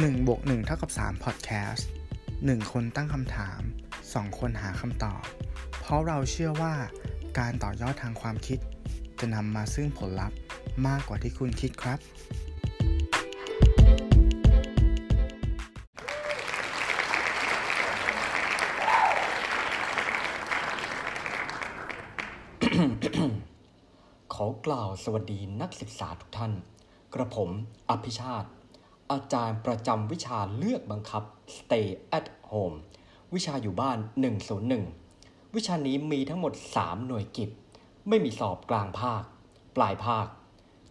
1บวก1เท่ากับ3 Podcast 1 คนตั้งคำถาม 2 คนหาคำตอบ เพราะเราเชื่อว่าการต่อยอดทางความคิด จะนำมาซึ่งผลลัพธ์มากกว่าที่คุณคิดครับ ขอกล่าวสวัสดีนักศึกษาทุกท่าน กระผมอภิชาติ อาจารย์ประจำวิชาเลือกบังคับ Stay at Home วิชาอยู่บ้าน 101 วิชานี้มีทั้งหมด 3 หน่วยกิจ ไม่มีสอบกลางภาค ปลายภาค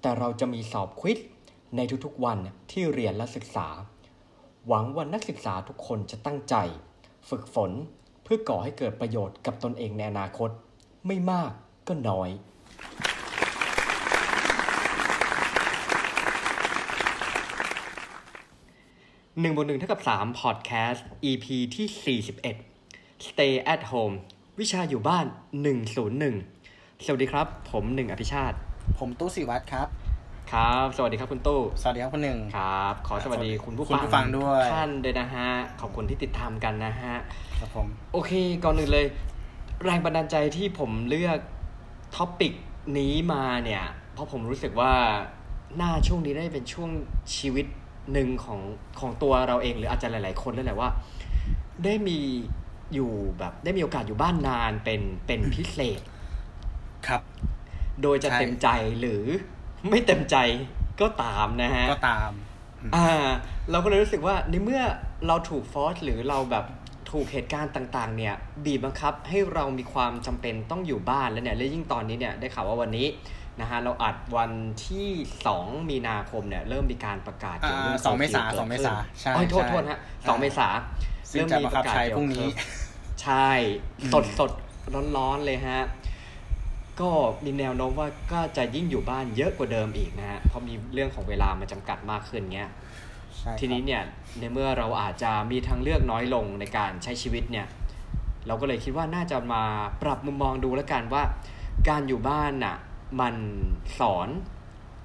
แต่เราจะมีสอบควิดในทุกๆวันที่เรียนและศึกษา หวังว่านักศึกษาทุกคนจะตั้งใจ ฝึกฝนเพื่อก่อให้เกิดประโยชน์กับตนเองในอนาคต ไม่มากก็น้อย หนึ่งบนหนึ่งเท่ากับสามพอดแคสต์ EP ที่สี่สิบเอ็ด Stay at home วิชาอยู่บ้านหนึ่งศูนย์หนึ่งสวัสดีครับ ผมหนึ่งอภิชาติ ผมตู้สิวัตรครับ ครับ สวัสดีครับคุณตู้ สวัสดีครับคุณหนึ่งครับ ขอสวัสดีคุณผู้คุณผู้ฟังด้วยทุกท่านด้วยนะฮะ ขอบคุณที่ติดตามกันนะฮะ ครับผม โอเค ก่อนอื่นเลย แรงบันดาลใจที่ผมเลือกท็อปิกนี้มาเนี่ย เพราะผมรู้สึกว่าหน้าช่วงนี้ได้เป็นช่วงชีวิต หนึ่งของของตัวเราเองหรืออาจจะหลาย ๆ คนแล้วแหละว่า ได้มีอยู่แบบได้มีโอกาสอยู่บ้านนานเป็นเป็นพิเศษ ครับ โดยจะใช่เต็มใจหรือไม่เต็มใจก็ตามนะฮะ ก็ตาม อ่า เราก็เลยรู้สึกว่าในเมื่อเราถูกฟอร์สหรือเราแบบถูกเหตุการณ์ต่าง ๆ เนี่ย บีบบังคับให้เรามีความจำเป็นต้องอยู่บ้านแล้วเนี่ยและยิ่งตอนนี้เนี่ยได้ข่าวว่าวันนี้ นะฮะเราอัดวันที่ 2 มีนาคมเนี่ยเริ่มมีการประกาศเกี่ยวกับเรื่องอ่าสองเมษา curfew สองเมษากิดขึ้นใช่โอ้ยโทษใช่โทษฮะสองอ่าเมษาซึ่งจะบังคับใช้พรุ่งนี้ใช่สดสดร้อนๆเลยฮะก็มีแนวโน้มว่าก็จะยิ่งอยู่บ้านเยอะกว่าเดิมอีกนะฮะเพราะมีเรื่องของเวลามาจำกัดมากขึ้นเงี้ยใช่ครับทีนี้เนี่ยในเมื่อเราอาจจะมีทางเลือกน้อยลงในการใช้ชีวิตเนี่ยเราก็เลยคิดว่าน่าจะมาปรับมุมมองดูแล้วกันว่า การอยู่บ้านน่ะ มันสอน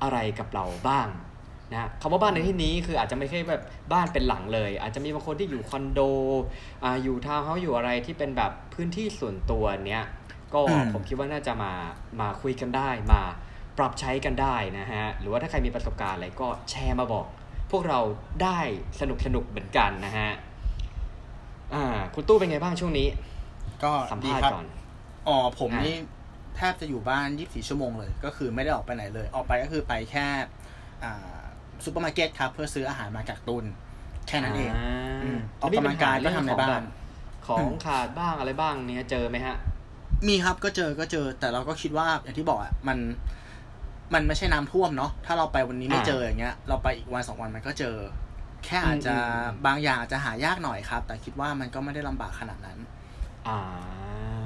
อะไรกับเราบ้างนะคำว่าบ้านในที่นี้คืออาจจะไม่ใช่แบบบ้านเป็นหลังเลย อาจจะมีบางคนที่อยู่คอนโดอ่าอยู่ทาวน์เฮาส์อยู่อะไรที่เป็นแบบพื้นที่ส่วนตัวเนี้ยก็อืมผมคิดว่าน่าจะมามาคุยกันได้ มาปรับใช้กันได้นะฮะหรือว่าถ้าใครมีประสบการณ์อะไรก็แชร์มาบอก พวกเราได้สนุกสนุกๆเหมือนกันนะฮะอ่าคุณตู้เป็นไงบ้างช่วงนี้ ก็สัมภาษณ์ก่อน ดีครับอ๋อผมอะนี่ แทบจะอยู่บ้าน 24 ชั่วโมงเลย ก็คือไม่ได้ออกไปไหนเลย ออกไปก็คือไปแค่อ่าซูเปอร์มาร์เก็ตครับ เพื่อซื้ออาหารมากักตุน แค่นั้นเองอืมออกกำลังกายก็ทำในบ้าน ของขาดบ้างอะไรบ้างเนี่ยเจอไหมฮะ มีครับก็เจอก็เจอ แต่เราก็คิดว่าอย่างที่บอกอะมันมันไม่ใช่น้ำท่วมเนาะ ถ้าเราไปวันนี้ไม่อ่าเจออย่างเงี้ย เราไปอีกวันสองวันมันก็เจอ แค่อาจจะอืมอืมอืมบางอย่างอาจจะหายากหน่อยครับ แต่คิดว่ามันก็ไม่ได้ลำบากขนาดนั้น อ่า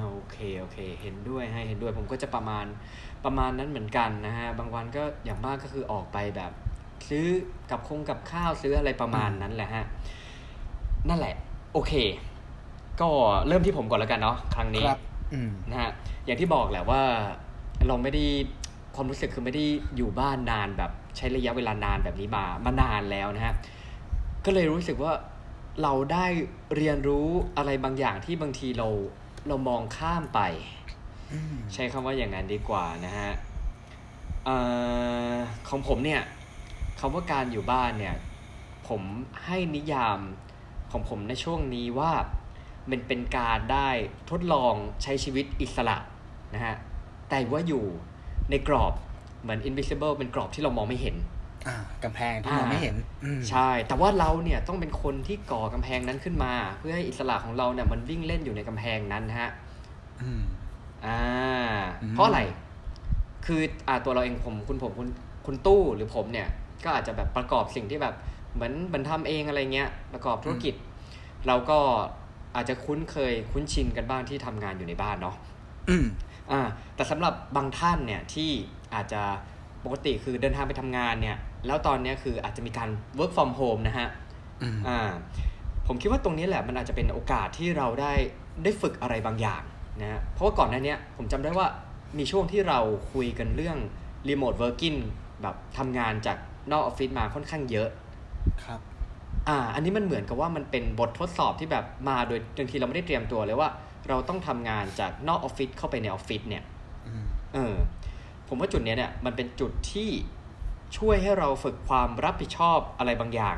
โอ เคโอเค เห็นด้วยให้เห็นด้วยผมก็จะประมาณประมาณนั้นเหมือนกันนะฮะบางวันก็อย่างมากก็คือออกไปแบบ ซื้อกับคงกับข้าวซื้ออะไรประมาณนั้นแหละฮะนั่นแหละ โอเค ก็เริ่มที่ผมก่อนแล้วกันเนาะครั้งนี้ครับอืมนะฮะอย่างที่บอกแหละว่าเราไม่ได้ความรู้สึกคือไม่ได้อยู่บ้านนานแบบใช้ระยะเวลานานแบบนี้มามานานแล้วนะฮะก็เลยรู้สึกว่าเราได้เรียนรู้อะไรบางอย่างที่บางทีเรา เรามองข้ามไปอืมใช้คำว่าอย่างนั้นดีกว่านะฮะเอ่อของผมเนี่ยคำว่าการอยู่บ้านเนี่ย ผมให้นิยามของผมในช่วงนี้ว่ามันเป็นการได้ทดลองใช้ชีวิตอิสระนะฮะแต่ว่าอยู่ในกรอบเหมือน invisible เป็นกรอบที่เรามองไม่เห็นอ่า กำแพงที่มองไม่เห็นอืมใช่ แต่ว่าเราเนี่ยต้องเป็นคนที่ก่อกำแพงนั้นขึ้นมา เพื่อให้อิสระของเราเนี่ยมันวิ่งเล่นอยู่ในกำแพงนั้นนะฮะอืมอ่าอืมเพราะอะไร คืออ่าตัวเราเองผมคุณผมคุณคุณตู้หรือผมเนี่ย ก็อาจจะแบบประกอบสิ่งที่แบบเหมือนเหมือนทำเองอะไรเงี้ย ประกอบธุรกิจ เราก็อาจจะคุ้นเคยคุ้นชินกันบ้างที่ทำงานอยู่ในบ้านเนาะอืมอ่า แต่สำหรับบางท่านเนี่ยที่อาจจะปกติคือเดินทางไปทำงานเนี่ย แล้วตอนเนี้ยคืออาจจะมีการ work from home นะฮะอืมอ่าผมคิดว่าตรงนี้แหละมันอาจจะเป็นโอกาสที่เราได้ได้ฝึกอะไรบางอย่างนะฮะเพราะว่าก่อนหน้าเนี้ยผมจำได้ว่ามีช่วงที่เราคุยกันเรื่อง remote working แบบทำงานจากนอกออฟฟิศมาค่อนข้างเยอะ ครับ อ่า อันนี้มันเหมือนกับว่ามันเป็นบททดสอบที่แบบมาโดยบางทีเราไม่ได้เตรียมตัวเลยว่า เราต้องทำงานจากนอกออฟฟิศเข้าไปในออฟฟิศเนี่ยอืมเออ ผมว่าจุดเนี้ยเนี่ยมันเป็นจุดที่ ช่วยให้เราฝึกความรับผิดชอบอะไรบางอย่าง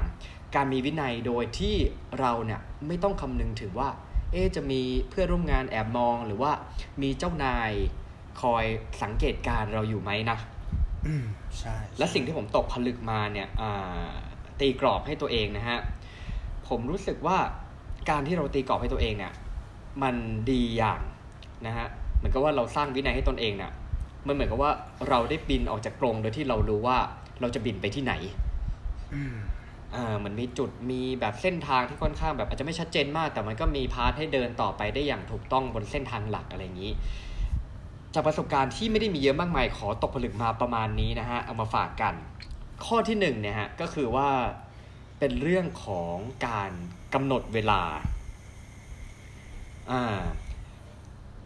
การมีวินัยโดยที่เราเนี่ยไม่ต้องคำนึงถึงว่า เอ๊ะจะมีเพื่อนร่วมงานแอบมองหรือว่ามีเจ้านายคอยสังเกตการณ์เราอยู่ไหมนะอืมใช่ และสิ่งที่ผมตกผลึกมาเนี่ยอ่าตีกรอบให้ตัวเองนะฮะ ผมรู้สึกว่าการที่เราตีกรอบให้ตัวเองเนี่ย มันดีอย่างนะฮะ เหมือนกับว่าเราสร้างวินัยให้ตนเองเนี่ยมันเหมือนกับว่าเราได้บินออกจากกรงโดยที่เรารู้ว่า เราจะบินไปที่ไหนอืมอ่ามันมีจุดมีแบบเส้นทางที่ค่อนข้างแบบอาจจะไม่ชัดเจนมาก แต่มันก็มีพาร์ทให้เดินต่อไปได้อย่างถูกต้องบนเส้นทางหลักอะไรอย่างนี้ จากประสบการณ์ที่ไม่ได้มีเยอะมากมายขอตกผลึกมาประมาณนี้นะฮะเอามาฝากกัน ข้อที่หนึ่งเนี่ยฮะก็คือว่าเป็นเรื่องของการกำหนดเวลาอ่า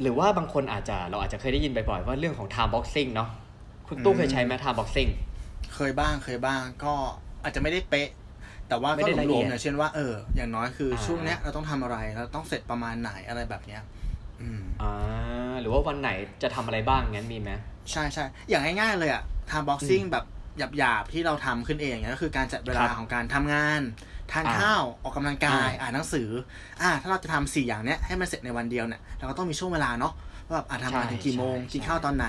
หรือว่าบางคนอาจจะเราอาจจะเคยได้ยินบ่อยๆว่าเรื่องของ time boxing เนาะคุณตู้เคยใช้ไหม time boxing เคยบ้างเคยบ้าง ก็อาจจะไม่ได้เป๊ะ แต่ว่าไม่ก็ได้ละรเอีวยมดๆอย่างเช่นว่าเอออย่างน้อยคืออาช่วงเนี้ยเราต้องทำอะไรเราต้องเสร็จประมาณไหนอะไรแบบเนี้ยอืมอ่าหรือว่าวันไหนจะทำอะไรบ้างงั้นมีไหมใช่ใช่อย่างง่ายๆเลยอะทำบ็อกซิ่งแบบหยาบๆที่เราทำขึ้นเองเนี่ยก็คือการจัดเวลาครับของการทำงานทานอ่าข้าวออกกำลังกายอ่าอ่านหนังสืออ่าถ้าเราจะทำสี่อย่างเนี้ยให้มันเสร็จในวันเดียวเนี่ยเราก็ต้องมีช่วงเวลาเนาะว่าแบบอ่าทำงานใช่ถึงกี่โมงใช่กินข้าวตอนไหน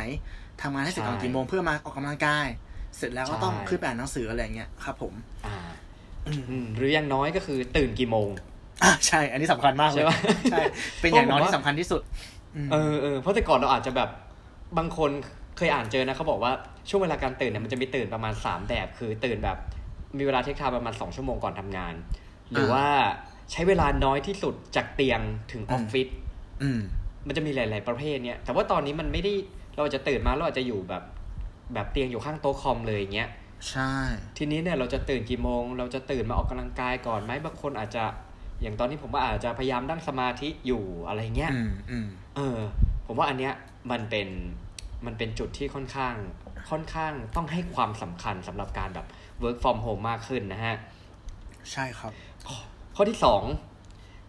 ทำงานให้เสร็จตอนใช่กี่โมงเพื่อมาออกกำลังกาย เสร็จแล้วก็ต้องใช่ขึ้นไปอ่านหนังสืออะไรอย่างเงี้ยครับ ผมอ่าอืมหรืออย่างน้อยก็คือตื่นกี่โมงอ่าใช่ อันนี้สำคัญมากเลยใช่ปะใช่เป็นอย่างน้อยเพราะผมว่าที่สำคัญที่สุดมเออเออเพราะแต่ก่อนเราอาจจะแบบบางคนเคยอ่านเจอนะเขาบอกว่าช่วงเวลาการตื่นเนี่ยมันจะมีตื่นประมาณ 3 แบบ คือตื่นแบบมีเวลาเทคไทม์ประมาณ 2 ชั่วโมงก่อนทำงาน หรือว่าใช้เวลาน้อยที่สุดจากเตียงถึงออฟฟิศอืมมันจะมีหลาย ๆ ประเภทเนี่ยแต่ว่าตอนนี้มันไม่ได้เราอาจจะตื่นมาเราอาจจะอยู่แบบ แบบเตียงอยู่ข้างโต๊ะคอมเลยอย่างเงี้ยใช่ ทีนี้เนี่ยเราจะตื่นกี่โมง เราจะตื่นมาออกกำลังกายก่อนไหมบางคนอาจจะอย่างตอนนี้ผมว่าอาจจะพยายามนั่งสมาธิอยู่อะไรเงี้ยอืมอืมเออ ผมว่าอันเนี้ยมันเป็นมันเป็นจุดที่ค่อนข้างค่อนข้างต้องให้ความสำคัญสำหรับการแบบ work from home มากขึ้นนะฮะ ใช่ครับ ข้อที่สอง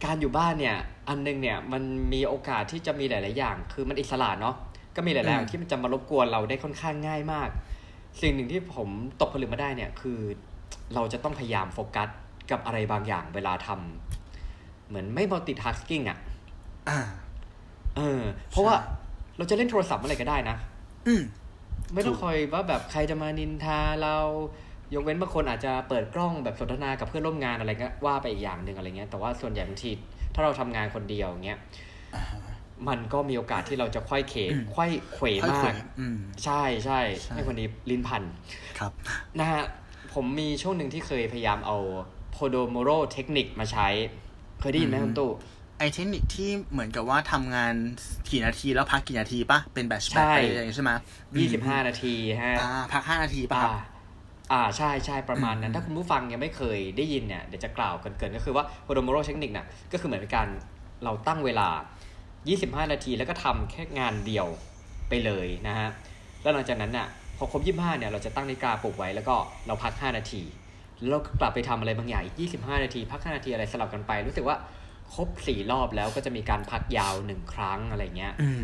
การอยู่บ้านเนี่ย อันนึงเนี่ยมันมีโอกาสที่จะมีหลาย ๆ อย่าง คือมันอิสระเนาะ ก็มีหลายๆอย่างอืมที่มันจะมารบกวนเราได้ค่อนข้างง่ายมาก สิ่งหนึ่งที่ผมตกผลึกมาได้เนี่ยคือ เราจะต้องพยายามโฟกัสกับอะไรบางอย่างเวลาทำเหมือนไม่ multitasking อะอ่าเออ เพราะว่าใช่เราจะเล่นโทรศัพท์เมื่อไหร่ก็ได้นะอืมไม่ต้องถูกคอยว่าแบบใครจะมานินทาเรายกเว้นบางคนอาจจะเปิดกล้องแบบสนทนากับเพื่อนร่วมงานอะไรก็ว่าไปอีกอย่างหนึ่งอะไรเงี้ยแต่ว่าส่วนใหญ่บางทีถ้าเราทำงานคนเดียวเงี้ยอ่าฮะ มันก็มีโอกาสที่เราจะค่อยเขอืมค่อยเขวค่อยมาเขวกอืมใช่ใช่ใช่ให้คนนี้ลิ้นพันครับนะฮะผมมีช่วงหนึ่งที่เคยพยายามเอา Pomodoro เทคนิคมาใช้ เคยได้ยินไหมอืมคุณตู้ไอเทคนิคที่เหมือนกับว่าทำงานกี่นาทีแล้วพักกี่นาทีปะเป็นแบชใช่แบชอะไรอย่างงี้ใช่ไหมยี่สิบห้านาทีฮะอ่าพักห้านาทีปะคอ่ารับอ่าใช่ใช่ประมาณนั้นอืมถ้าคุณผู้ฟังยังไม่เคยได้ยินเนี่ยเดี๋ยวจะกล่าวกันเกินก็คือว่า Pomodoro เทคนิคน่ะก็คือเหมือนเป็นการเราตั้งเวลา 25 นาทีแล้วก็ทำแค่งานเดียวไปเลยนะฮะแล้วหลังจากนั้นน่ะพอครบ 25เนี่ยเราจะตั้งนาฬิกาปลุกไว้แล้วก็เราพัก 5 นาทีแล้วเราก็กลับไปทำอะไรบางอย่างอีก 25 นาที พัก 5 นาทีอะไรสลับกันไป รู้สึกว่าครบ 4 รอบแล้วก็จะมีการพักยาว1ครั้งอะไรเงี้ยอืม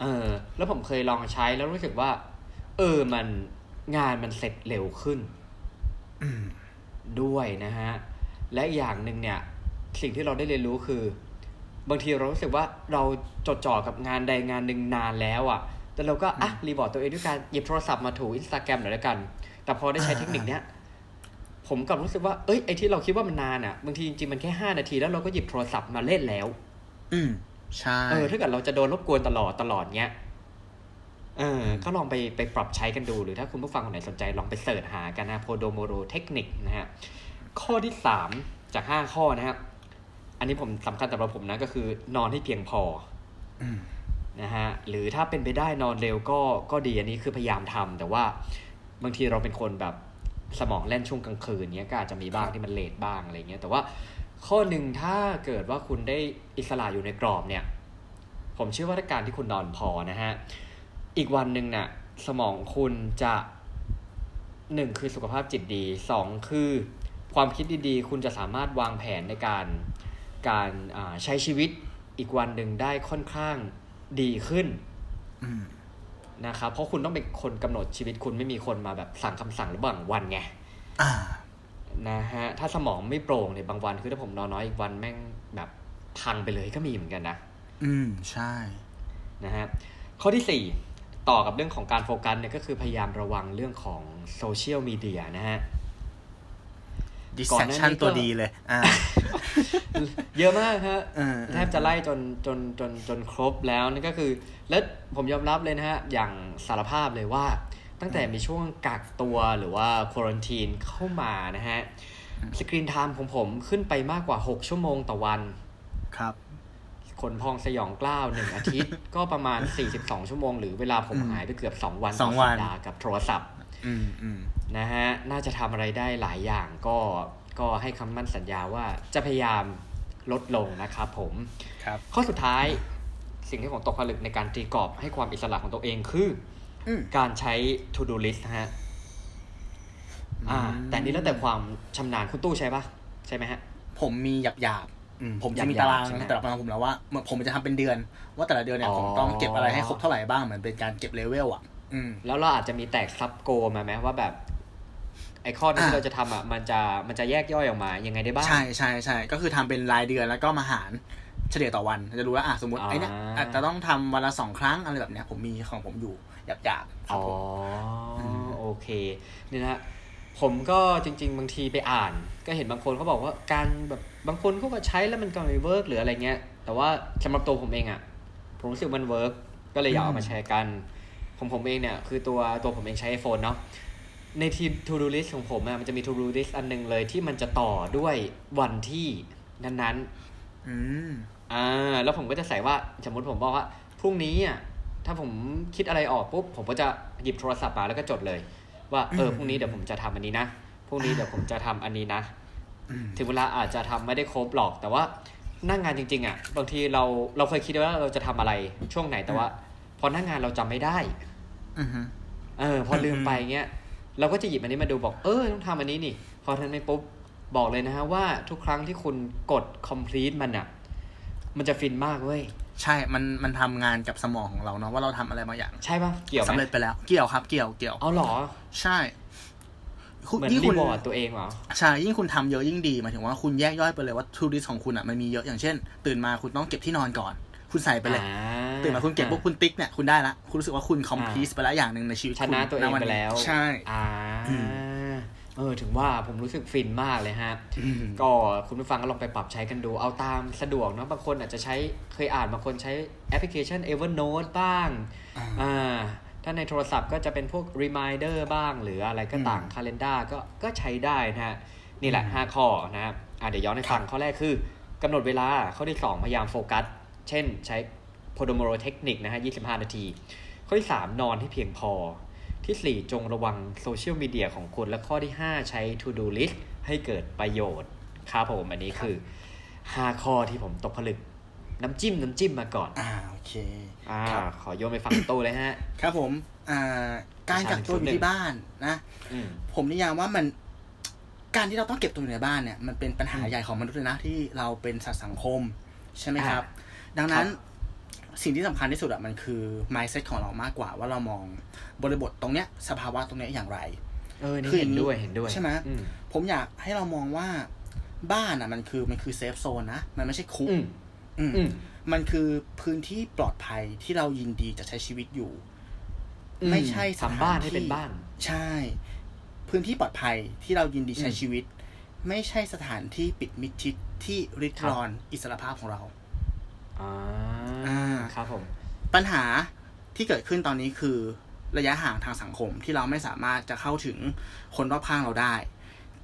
เออ แล้วผมเคยลองใช้แล้วรู้สึกว่า เออมันงานมันเสร็จเร็วขึ้นอืมด้วยนะฮะ และอีกอย่างหนึ่งเนี่ย สิ่งที่เราได้เรียนรู้คือ บางทีเรารู้สึกว่าเราจดจ่อกับงานใดงานหนึ่งนานแล้วอะ่ะ แต่เราก็อะรีบอร์ดตัวเองด้วยการหยิบโทรศัพท์มาถูอินสตาแกรมหน่อยแล้วกัน แต่พอได้ใช้เทคนิคเนี้ยผมกลับรู้สึกว่า เอ้ย ไอที่เราคิดว่ามันนานอะ่ะ บางทีจริงๆมันแค่ห้านาทีแล้วเราก็หยิบโทรศัพท์มาเล่นแล้ว อืม ใช่ เออ ถ้าเกิดเราจะโดนรบกวนตลอดตลอดเนี้ย เออ ก็ลองไปไปปรับใช้กันดู หรือถ้าคุณผู้ฟังคนไหนสนใจลองไปเสิร์ชหากันนะโพโดโมโรเทคนิคนะฮะ ข้อที่สามจากห้าข้อนะครับ อันนี้ผมสำคัญสำหรับผมนะก็คือนอนให้เพียงพออืมนะฮะหรือถ้าเป็นไปได้นอนเร็วก็ก็ดีอันนี้คือพยายามทำแต่ว่าบางทีเราเป็นคนแบบสมองแล่นช่วงกลางคืนเนี้ยก็อาจจะมีบ้างที่มันเลทบ้างอะไรเงี้ยแต่ว่าข้อหนึ่งถ้าเกิดว่าคุณได้อิสระอยู่ในกรอบเนี่ย ผมเชื่อว่าถ้าการที่คุณนอนพอนะฮะอีกวันหนึ่งน่ะสมองคุณจะหนึ่งคือสุขภาพจิตดีสองคือพอความคิดดีๆ คุณจะสามารถวางแผนในการ การอ่าใช้ชีวิตอีกวันหนึ่งได้ค่อนข้างดีขึ้นอืมนะครับเพราะคุณต้องเป็นคนกำหนดชีวิตคุณไม่มีคนมาแบบสั่งคำสั่งระหว่างวันไงอ่านะฮะถ้าสมองไม่โปร่งในยบางวันคือถ้าผมนอนน้อยอีกวันแม่งแบบพังไปเลยก็มีเหมือนกันนะอืมใช่นะฮะข้อที่4ต่อกับเรื่องของการโฟกัสเนี่ยก็คือพยายามระวังเรื่องของโซเชียลมีเดียนะฮะ ก่อนหน้านี้ distraction ก็ตัวดีเลยอ่าเยอะมากฮะเออแทบจะไล่จนจนจนจนครบแล้วนั่นก็คือ แล้วผมยอมรับเลยนะฮะ อย่างสารภาพเลยว่า ตั้งแต่มีช่วงกักตัวหรือว่าควอนตีนเข้ามานะฮะ สกรีนไทม์ของผมขึ้นไปมากกว่า 6 ชั่วโมงต่อวันครับขนพองสยองกล้าวหนึ่งอาทิตย์ ก็ประมาณ 42 ชั่วโมง หรือเวลาผมอืมหายไปเกือบ 2 วันสต่อองวัสันปดาห์กับโทรศัพท์อืมอืม นะฮะ น่าจะทำอะไรได้หลายอย่างก็ก็ให้คำมั่นสัญญาว่าจะพยายามลดลงนะครับผมครับข้อสุดท้ายสิ่งที่ผมตกผลึกในการตีกรอบให้ความอิสระของตัวเองคืออืมการใช้ to do list นะฮะอ่า แต่อันนี้แล้วแต่ความชำนาญคุณตู้ใช่ปะใช่ไหมฮะ ผมมีหยาบหยาบๆอืมผมจะมีหยาบๆตารางใช่ไหมแต่ละตารางผมแล้วว่าเหมือนผมจะทำเป็นเดือน ว่าแต่ละเดือนเนี่ยอ๋อผมต้องเก็บอะไรให้ครบเท่าไหร่บ้างเหมือนเป็นการเก็บเลเวลอะอืม แล้วเราอาจจะมีแตก sub goal มาไหมว่าแบบไอ้ข้อนี้อ่าที่เราจะทำอะมันจะมันจะแยกย่อยออกมายังไงได้บ้าง ใช่ใช่ใช่ก็คือทำเป็นรายเดือนแล้วก็มาหารเฉลี่ยต่อวันจะรู้ว่าอะสมมติอ่าไอ้เนี่ยอาจจะต้องทำวันละสองครั้งอะไรแบบเนี้ยผมมีของผมอยู่หยาบหยาบๆครัอ๋บอโอเคนี่นะฮะผมก็จริง ๆ บางทีไปอ่าน ก็เห็นบางคนเขาบอกว่าการแบบบางคนเขาก็ใช้แล้วมันก็ไม่ work หรืออะไรเงี้ย แต่ว่าสำหรับตัวผมเองอะผมรู้สึกมัน work ก็เลยอยากเอามาแชร์กัน ผมผมเองเนี่ยคือตัวตัวผมเองใช้ iPhone เนาะในที to do list ของผมอะมันจะมี to do list อันหนึงเลยที่มันจะต่อด้วยวันที่นั้นๆ อืมอ่าแล้วผมก็จะใส่ว่าสมมติผมบอกว่าพรุ่งนี้อะถ้าผมคิดอะไรออกปุ๊บผมก็จะหยิบโทรศัพท์มาแล้วก็จดเลย ว่าเอออืมพรุ่งนี้เดี๋ยวผมจะทำอันนี้นะพรุ่งนี้เดี๋ยวผมจะทำอันนี้นะอืมถึงเวลาอาจจะทำไม่ได้ครบหรอก แต่ว่าหนั่งงานจริง ๆ อะ บางทีเราเราเคยคิดว่าเราจะทำอะไรช่วงไหนแต่ว่า พอหนั่งงานเราจำไม่ได้อือฮึเออ พอลืมอืมไปเงี้ย เราก็จะหยิบอันนี้มาดูบอก เออต้องทำอันนี้นี่ พอทันไปปุ๊บบอกเลยนะฮะว่าทุกครั้งที่คุณกด complete มันอะมันจะฟินมากเว้ยใช่ มัน มันทำงานกับสมองของเราเนาะว่าเราทำอะไรบางอย่าง ใช่ปะเกี่ยวไหสำมเร็จไปแล้ว เกี่ยวครับ เกี่ยว เกี่ยว เอาเหรอ ใช่คุณเหมือนยิ่งรีคุณวอร์ดตัวเองเหรอ ใช่ ยิ่งคุณทำเยอะยิ่งดีหมายถึงว่าคุณแยกย่อยไปเลยว่าทูดิสของคุณอะมันมีเยอะอย่างเช่น ตื่นมาคุณต้องเก็บที่นอนก่อน คุณใส่ไปเลยอ่าตื่นมาคุณเก็บปุ๊บคุณติ๊กเนี่ยคุณได้ละ คุณรู้สึกว่าคุณคอมพลีทไปแล้วอย่างหนึ่งในชีวิตชคุณนะตัวเองณไปแล้ว ใช่อ่าอืเออถึงว่าผมรู้สึกฟินมากเลยฮะอืมก็คุณผู้ฟังก็ลองไปปรับใช้กันดูเอาตามสะดวกเนาะบางคนอาจจะใช้เคยอ่านบางคนใช้แอปพลิเคชัน Evernote บ้างอ่าอ่าถ้าในโทรศัพท์ก็จะเป็นพวก Reminder บ้าง หรืออะไรก็ต่างอืม Calendar ก็ก็ใช้ได้นะฮะ นี่แหละ 5 ข้อนะครับอ่าเดี๋ยวย้อนให้ฟังข้อแรกคือกำหนดเวลาข้อที่ 2 พยายามโฟกัส เช่นใช้ Pomodoro Technique นะฮะ 25 นาที ข้อที่ 3 นอนให้เพียงพอ ที่ 4 จงระวังโซเชียลมีเดียของคุณ และข้อที่ 5 ใช้ To Do List ให้เกิดประโยชน์ครับผม อันนี้คือ 5 ข้อที่ผมตกผลึก น้ำจิ้ม น้ำจิ้มมาก่อน อ่าโอเคอ่าครับขอโยนไปฝั่งโตเลยฮะ ครับผม อ่า การกักตัวอยู่ที่บ้านนะอืมผมนิยามว่ามันการที่เราต้องเก็บตัวอยู่ในบ้านเนี่ยมันเป็นปัญหาอืมใหญ่ของมนุษย์เลยนะที่เราเป็นสัตว์สังคม ใช่ไหมครับอ่า ดังนั้นครับสิ่งที่สำคัญที่สุดอะมันคือ mindset ของเรามากกว่าว่าเรามองบริบทตรงเนี้ย สภาวะตรงเนี้ยอย่างไรเออนี่คืออเห็ย่านงนี้ด้วยเห็นด้วยใช่ไหมอืมผมอยากให้เรามองว่าบ้านอะมันคือมันคือเซฟโซนนะ มันไม่ใช่คุกอืมอืมอืมมันคือพื้นที่ปลอดภัยที่เรายินดีจะใช้ชีวิตอยู่ ไม่ใช่สถานทำบ้านให้ที่เป็นบ้าน ใช่ พื้นที่ปลอดภัยที่เรายินดีใช้อืมชีวิต ไม่ใช่สถานที่ปิดมิดชิดที่ริดครับรอนอิสรภาพของเรา อ่าอ่าครับผม ปัญหาที่เกิดขึ้นตอนนี้คือระยะห่างทางสังคมที่เราไม่สามารถจะเข้าถึงคนรอบข้างเราได้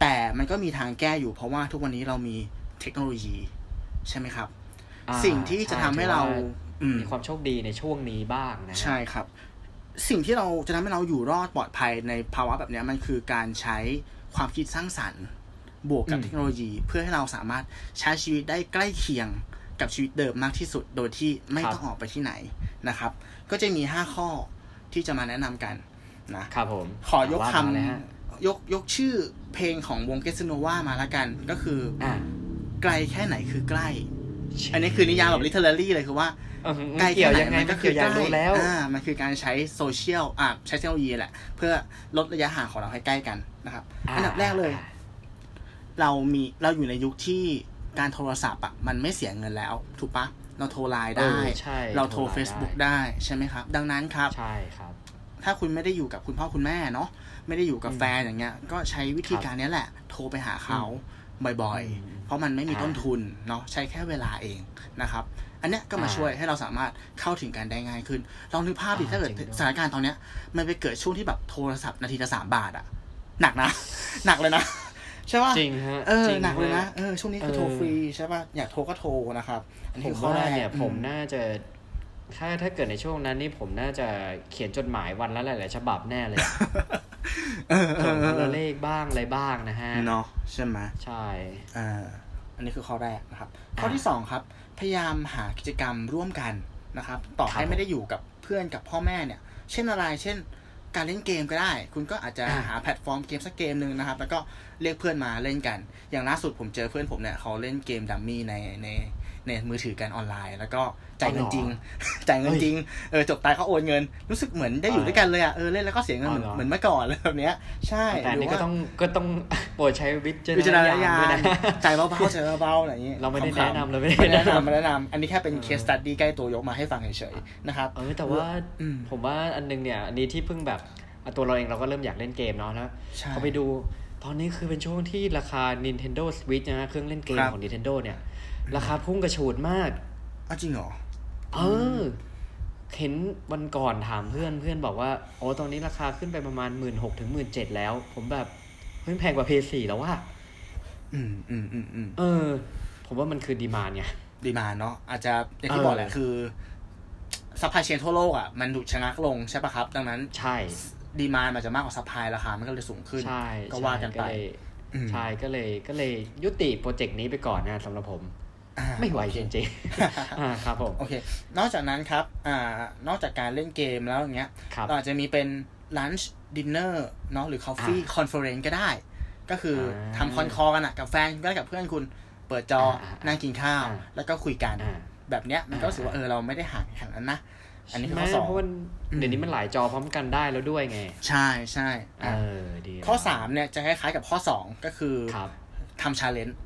แต่มันก็มีทางแก้อยู่เพราะว่าทุกวันนี้เรามีเทคโนโลยีใช่ไหมครับอ่าสิ่งที่จะทำให้เราช่ถือว่อืมมีความโชคดีในช่วงนี้บ้างนะฮะใช่ครับ สิ่งที่เราจะทำให้เราอยู่รอดปลอดภัยในภาวะแบบเนี้ยมันคือการใช้ความคิดสร้างสรรค์ บวกกับอืมเทคโนโลยี เพื่อให้เราสามารถใช้ชีวิตได้ใกล้เคียง กับชีวิตเดิมมากที่สุดโดยที่ไม่ต้องออกไปที่ไหนนะครับ ก็จะมีห้าข้อที่จะมาแนะนำกันนะครับผมขอยกว่าคมาเลยฮะำยกยกชื่อเพลงของวงเกสโนวามาละกันก็คืออ่าไกลแค่ไหนคือใกล้ อันนี้คือนิยามแบบ literally เลยคือว่าเออไกลเกี่แค่ยวไหนยังไงมันก็ก็คืคือออยากรู้แล้วอ่ามันคือการใช้โซเชียลอ่าใช้เทคโนโลยีแหละ เพื่อลดระยะห่างของเราให้ใกล้กันนะครับ อันดับแรกเลย เรามีเราอยู่ในยุคที่ การโทรศัพท์อะมันไม่เสียเงินแล้ว ถูกปะเราโทรไลน์เอได้อใช่เราโทรโทรไลน์ Facebook ได้ได้ใช่ไหมครับ ดังนั้นครับใช่ครับ ถ้าคุณไม่ได้อยู่กับคุณพ่อคุณแม่เนาะไม่ได้อยู่กับอืมแฟนอย่างเงี้ย ก็ใช้วิธีการเนี้ยแหละ โทรไปหาเขาบ่อยอืมๆเพราะมันไม่มีอ่าต้นทุนเนาะใช้แค่เวลาเองนะครับ อันเนี้ยก็มาอ่าช่วยให้เราสามารถเข้าถึงกันได้ง่ายขึ้น ลองนึกภาพดิอ่าถ้าเกิดจริงด้วยสถานการณ์ตอนเนี้ยมันไปเกิดช่วงที่แบบโทรศัพท์นาทีละสามบาทอะหนักนะ หนักเลยนะ ใช่ป่ะจริงฮะเออจริงหนักเลยนะฮเออช่วงนี้คือโทรเออฟรีใช่ป่ะอยากโทรก็โทรนะครับ อันนี้ผคืมอข้อว่าแรกเนี่ยอืผมน่าจะถ้าถ้าเกิดในช่วงนั้นนี่ผมน่าจะเขียนจดหมายวันละหลายๆฉบับแน่เลยอะเออเอส่งอเอคนละอเลขบ้างอะไรบ้างนะฮะเนาะใช่ไหมใช่อ่าอันนี้คือข้อแรกนะครับ ข้อที่สองครับ พยายามหากิจกรรมร่วมกันนะครับ ต่อให้ไม่ได้อยู่กับเพื่อนกับพ่อแม่เนี่ย เช่นอะไรเช่น การเล่นเกมก็ได้ คุณก็อาจจะอ่าหาแพลตฟอร์มเกมสักเกมหนึ่งนะครับ แล้วก็เรียกเพื่อนมาเล่นกัน อย่างล่าสุดผมเจอเพื่อนผมเนี่ยเขาเล่นเกมดัมมี่ในใน ในมือถือกันออนไลน์ แล้วก็จ่ายเงินจริง จ่ายเงินจริงเออจบตายเขาโอนเงิน รู้สึกเหมือนได้อยู่ด้วยกันเลยอะเออเล่นแล้วก็เสียเงินเหมือนเหมือนเมื่อก่อนเลยแบบเนี้ย ใช่แต่อันนี้หรืก็ว่าต้องก็ต้องโปรดใช้วิจารวิจารณณญาญาณด้วยณนะใจเบาๆใจเบาๆอะไรอย่างนี้เราไม่ได้ขำๆแนะนำเราไม่ได้ไม่ได้แนะแนะนำนำไม่ได้แนะนำอันนี้แค่เป็นเคสตัดดี้ใกล้ตัวยกมาให้ฟังเฉยๆนะครับเออแต่ว่าอืมผมว่าอันนึงเนี่ยอันนี้ที่เพิ่งแบบอะตัวเราเองเราก็เริ่มอยากเล่นเกมเนาะแล้วใช่พอไปดูตอนนี้คือเป็นช่วงที่ราคา Nintendo Switch นะฮะเครื่องเล่นเกมครับของ Nintendo เนี่ย ราคาพุ่งกระฉูดมากอ้าวจริงเหรอ เออ เห็นวันก่อนถามเพื่อนเพื่อนบอกว่าโอ้ตอนนี้ราคาขึ้นไปประมาณหมื่นหกถึงหมื่นเจ็ดแล้ว ผมแบบเฮ้ยแพงกว่า Play สี่แล้วว่าอืมอืมอืมอืมเออ ผมว่ามันคือ demand ไง demand เนาะอาจจะอย่างที่เออบอกแหละคือ supply chain ทั่วโลกอะมันถูกชะงักลงใช่ปะครับ ดังนั้น ใช่demand มันจะมากกว่า supply ราคามันก็เลยสูงขึ้นใช่ก็ว่ากันไปใช่เลยอืมใช่ก็เลยก็เลยยุติ project นี้ไปก่อนนะสำหรับผมอ่า ไม่ไหวจริงๆอ่าครับผมโอเค นอกจากนั้นครับอ่านอกจากการเล่นเกมแล้วอย่างเงี้ยครับเราอาจจะมีเป็น lunch dinner เนาะหรือ coffee อ่า conference ก็ได้ ก็คืออาทำ con call กันอะกับแฟนก็ได้กับเพื่อนคุณเปิดจออานั่งกินข้าวอ่าแล้วก็คุยกันอ่าแบบเนี้ยมันก็อ่ารู้สึกว่าเออเราไม่ได้ห่างกันขนาดนั้นนะอันนี้คือข้อใช่ไหมสองเพราะมันอืมเดี๋ยวนี้มันหลายจอพร้อมกันได้แล้วด้วยไง ใช่ใช่เออะอดีข้อสามเนี่ยจะคล้ายๆกับข้อสองก็คือครับทำ challenge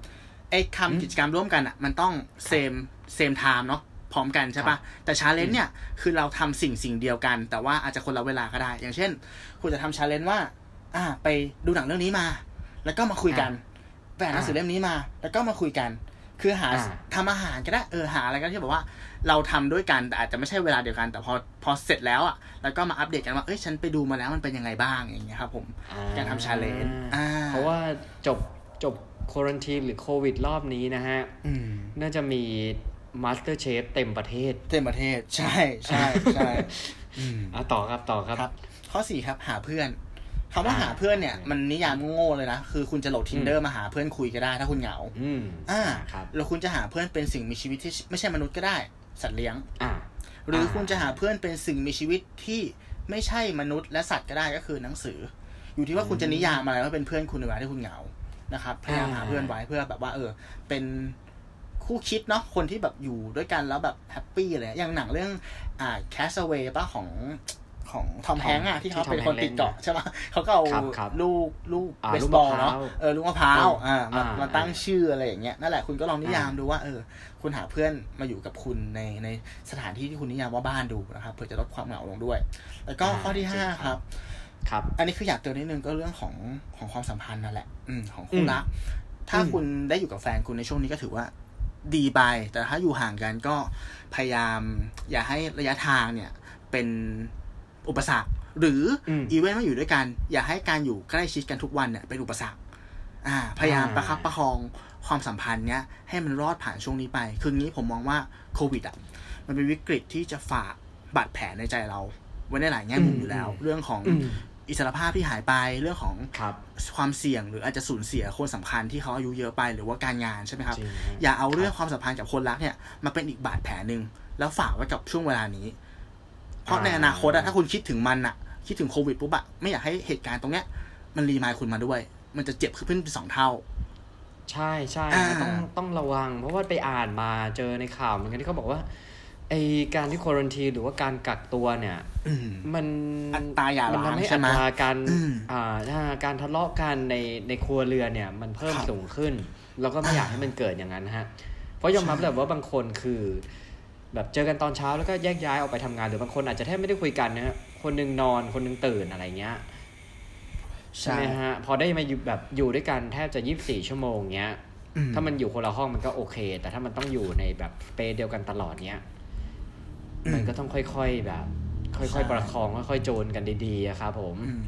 ไอ้อืมทำกิจกรรมร่วมกันอะ มันต้อง same same time เนาะพร้อมกันใช่ปะครับแต่ challenge เนี่ย คือเราทำสิ่งสิ่งเดียวกัน แต่ว่าอาจจะคนละเวลาก็ได้ อย่างเช่น คุณจะทำ challenge ว่า อ่า ไปดูหนังเรื่องนี้มา แล้วก็มาคุยกันไปอ่านหนังสือเล่มนี้มา แล้วก็มาคุยกัน คือหาอ่าทำอาหารก็ได้ เออ หาอะไรก็ได้ที่แบบว่า เราทำด้วยกัน แต่อาจจะไม่ใช่เวลาเดียวกัน แต่พอ พอเสร็จแล้วอะ แล้วก็มาอัปเดตกันว่า เอ้ย ฉันไปดูมาแล้วมันเป็นยังไงบ้าง อย่างเงี้ยครับผมอ่การทำ challenge อ่าเพราะว่าจบ จบ quarantine หรือโควิดรอบนี้นะฮะอืมน่าจะมี MasterChef เต็มประเทศ เต็มประเทศ ใช่ใช่ใช่อืมอะต่อครับต่อครับครับ ข้อสี่ครับหาเพื่อนคำว่าอ่าหาเพื่อนเนี่ยมันนิยามโง่ๆเลยนะ คือคุณจะโหลด Tinder มาหาเพื่อนคุยก็ได้ถ้าคุณเหงาอืมอ่าครับแล้วคุณจะหาเพื่อนเป็นสิ่งมีชีวิตที่ไม่ใช่มนุษย์ก็ได้ สัตว์เลี้ยงอ่าหรืออาคุณจะหาเพื่อนเป็นสิ่งมีชีวิตที่ไม่ใช่มนุษย์และสัตว์ก็ได้ก็คือหนังสือ อยู่ที่ว่าคุณจะนิยามอะไรว่าเป็นเพื่อนคุณในเวลาที่คุณเหงา นะครับพยายามหาเพื่อนไว้เพื่อแบบว่า เออ เป็นคู่คิดเนาะคนที่แบบอยู่ด้วยกันแล้วแบบแฮปปี้อะไรอย่างหนังเรื่องอ่า Castaway ป่ะของของทอม Tom แฮงค์อะที่เขาที่ Tom เป็นคน Hanks ติดเกาะใช่ปะเขาก็เอาครับครับลูกลูกอ่าเบลูสกบอมะลพร้าวเนาะเออลูกมะพร้าวอ่ามาอ่ามมาตั้งอ่าชื่ออะไรอย่างเงี้ยนั่นแหละคุณก็ลองนิยามอ่าดูว่าเออ คุณหาเพื่อนมาอยู่กับคุณในในสถานที่ที่คุณนิยามว่าบ้านดูนะครับเพื่อจะลดความเหงาลงด้วย แล้วก็อ่าข้อที่ห้าจริงคครัรับบ ครับ อันนี้คืออยากเตือนนิดนึงก็เรื่องของของความสัมพันธ์นั่นแหละ อืมของคู่อืมรัก ถ้าอืมคุณได้อยู่กับแฟนคุณในช่วงนี้ก็ถือว่าดีไป แต่ถ้าอยู่ห่างกันก็พยายาม อย่าให้ระยะทางเนี่ย เป็นอุปสรรค หรืออมอีเวนต์มาอยู่ด้วยกัน อย่าให้การอยู่ใกล้ชิดกันทุกวันเนี่ยเป็นอุปสรรค อ่า พยายามอ่าประคับประคองความสัมพันธ์เนี้ยให้มันรอดผ่านช่วงนี้ไป คืองี้ผมมองว่าโควิดอะมันเป็นวิกฤตที่จะฝากบาดแผลในใจเรา ไว้ในหลายแง่มุมอยู่แล้ว เรื่องของอืมอิสรภาพที่หายไปเรื่องของครับความเสี่ยงหรืออาจจะสูญเสียคนสำคัญที่เขาอายุเยอะไปหรือว่าการงานใช่ไหมครับจริงฮะอย่าเอาเรื่องความสัมพันธ์กับคนรักเนี่ยมาเป็นอีกบาดแผลหนึ่งแล้วฝากไว้กับช่วงเวลานี้ เพราะอ่าในอนาคตอะถ้าคุณคิดถึงมันอะคิดถึงโควิดปุ๊บอะไม่อยากให้เหตุการณ์ตรงเนี้ย มันรีมายคุณมาด้วย มันจะเจ็บขึ้นเป็นสองเท่า ใช่ใช่อ่าต้องต้องระวัง เพราะว่าไปอ่านมาเจอในข่าวเหมือนกันที่เขาบอกว่า ไอการที่ควอรันทีหรือว่าการกักตัวเนี่ยอืมมันอัตราหย่ามัร้างทำให้ใช่อัไหมตราการอืมอ่าถ้าการทะเลาะกันในในครัวเรือนเนี่ย มันเพิ่มครับสูงขึ้น แล้วก็ไม่อยากให้มันเกิดอย่างนั้นนะฮะ เพราะยอมรับใช่แบบว่าบางคนคือ แบบเจอกันตอนเช้าแล้วก็แยกย้ายออกไปทำงานหรือบางคนอาจจะแทบไม่ได้คุยกันนะฮะคนหนึงนอนคนหนึงตื่นอะไรเงี้ยใช่ไหมฮะ พอได้มาอยู่แบบอยู่ด้วยกันแทบจะยี่สิบสี่ชั่วโมงเงี้ยอืถ้ามันอยู่คนละห้องมันก็โอเค แต่ถ้ามันต้องอยู่ในแบบสเปซเดียวกันตลอดเนี้ย มันก็ต้องค่อยๆแบบ ค่อยๆประคองค่อยๆโจนกันดีๆอะครับผมอืม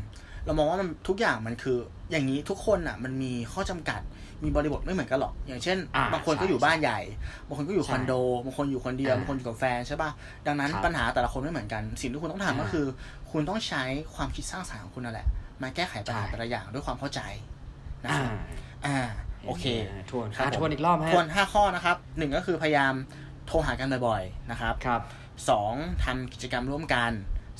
เรามองว่ามันทุกอย่างมันคือ อย่างนี้ทุกคนอะ มันมีข้อจำกัดมีบริบทไม่เหมือนกันหรอก อย่างเช่นอ่าบางคนก็ใช่อยู่บ้านใหญ่บางคนก็อยู่ใช่คอนโดบางคนอยู่คนเดียวอ่าบางคนอยู่กับแฟนใช่ป่ะดังนั้นครับปัญหาแต่ละคนไม่เหมือนกัน สิ่งที่คุณต้องทำก็อ่าคือ คุณต้องใช้ความคิดสร้างสรรค์ของคุณนั่นแหละมาแก้ไขปัญหาใช่แต่ละอย่างด้วยความเข้าใจนะอ่าครับอ่าโอเคทวนครับอะผมทวนอีกรอบฮะทวนห้าข้อนะครับหนึ่งก็คือพยายามโทรหากันบ่อยๆนะครับครับ สองทำกิจกรรมร่วมกัน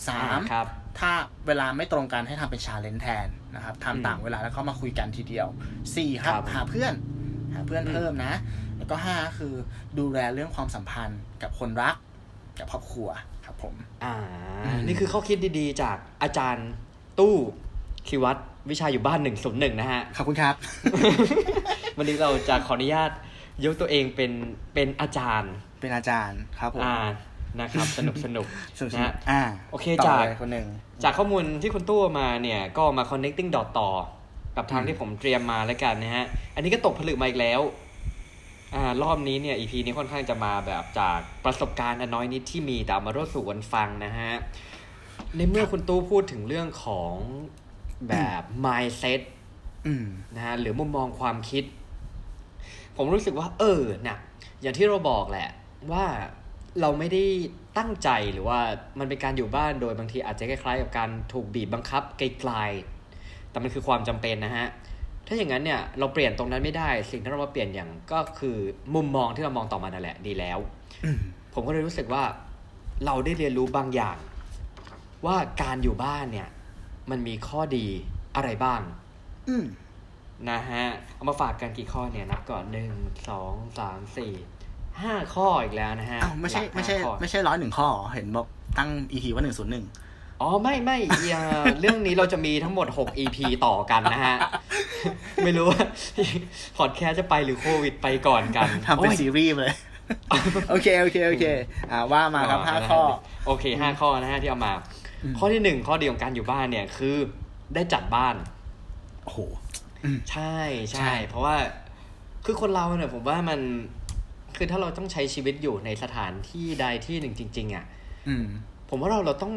สามอ่ครับถ้าเวลาไม่ตรงกันให้ทำเป็นชาเลนจ์แทนนะครับอืมทำต่างเวลาแล้วก็มาคุยกันทีเดียวสี่ครับครับ หาเพื่อน หาเพื่อนอืมเพิ่มนะ แล้วก็ห้าคือดูแลเรื่องความสัมพันธ์กับคนรัก กับครอบครัวครับผม อ่าอืมนี่คือข้อคิดดีๆ จากอาจารย์ตู้คิวัตวิชาอยู่บ้านหนึ่งศูนย์หนึ่งนะฮะ ขอบคุณครับ วันนี้เราจะขออนุญาตยกตัวเองเป็นเป็นอาจารย์ เป็นอาจารย์ครับผมอ่า นะครับ สนุกสนุกสุดนะฮะอ่าโอเคต่จากเลยคนหนึ่งจากข้อมูลที่คุณตู้มาเนี่ยก็มา connecting dot ต่อ กับทางอืมที่ผมเตรียมมาแล้วกันนะฮะ อันนี้ก็ตกผลึกมาอีกแล้วอ่ารอบนี้เนี่ย EP นี้ค่อนข้างจะมาแบบจากประสบการณ์อันน้อยนิดที่มีแต่เอามาร่วมสู่กันฟังนะฮะ ในเมื่อคุณตู้พูดถึงเรื่องของแบบ mindset อืมนะฮะหรือมุมมองความคิด ผมรู้สึกว่า เออน่ะอย่างที่เราบอกแหละ ว่า เราไม่ได้ตั้งใจหรือว่ามันเป็นการอยู่บ้านโดยบางทีอาจจะคล้ายๆ กับการถูกบีบบังคับไกลๆแต่มันคือความจำเป็นนะฮะถ้าอย่างนั้นเนี่ยเราเปลี่ยนตรงนั้นไม่ได้ สิ่งที่เรามาเปลี่ยนอย่างก็คือมุมมองที่เรามองต่อมานั่นแหละดีแล้วอืมผมก็เลยรู้สึกว่าเราได้เรียนรู้บางอย่าง ว่าการอยู่บ้านเนี่ย มันมีข้อดีอะไรบ้างอืมนะฮะเอามาฝากกันกี่ข้อเนี่ยนับก่อนหนึ่งสองสามสี่ ห้าข้ออีกแล้วนะฮะอ้าวไม่ใช่หลักไม่ใช่ห้าข้อไม่ใช่ร้อยหนึ่งข้อ เหรอเห็นบอกตั้ง EP ว่าหนึ่งศูนย์หนึ่งอ๋อไม่ไม่อย่าเรื่องนี้เราจะมีทั้งหมด 6 EP ต่อกันนะฮะ ไม่รู้ว่าพอดแคสต์จะไปหรือโควิดไปก่อนกันทำเป็นโอ้ยซีรีส์เลย โอเค โอเค โอเค อ่าว่ามาครับห้านะฮะข้อ โอเคห้าข้อนะฮะที่เอามาอืมข้อที่หนึ่งข้อดีของการอยู่บ้านเนี่ยคือได้จัดบ้าน โอ้โห ใช่ใช่ใช่เพราะว่าคือคนเราเนี่ยผมว่ามัน คือถ้าเราต้องใช้ชีวิตอยู่ในสถานที่ใดที่หนึ่งจริง ๆอะอืมผมว่าเราเราต้อง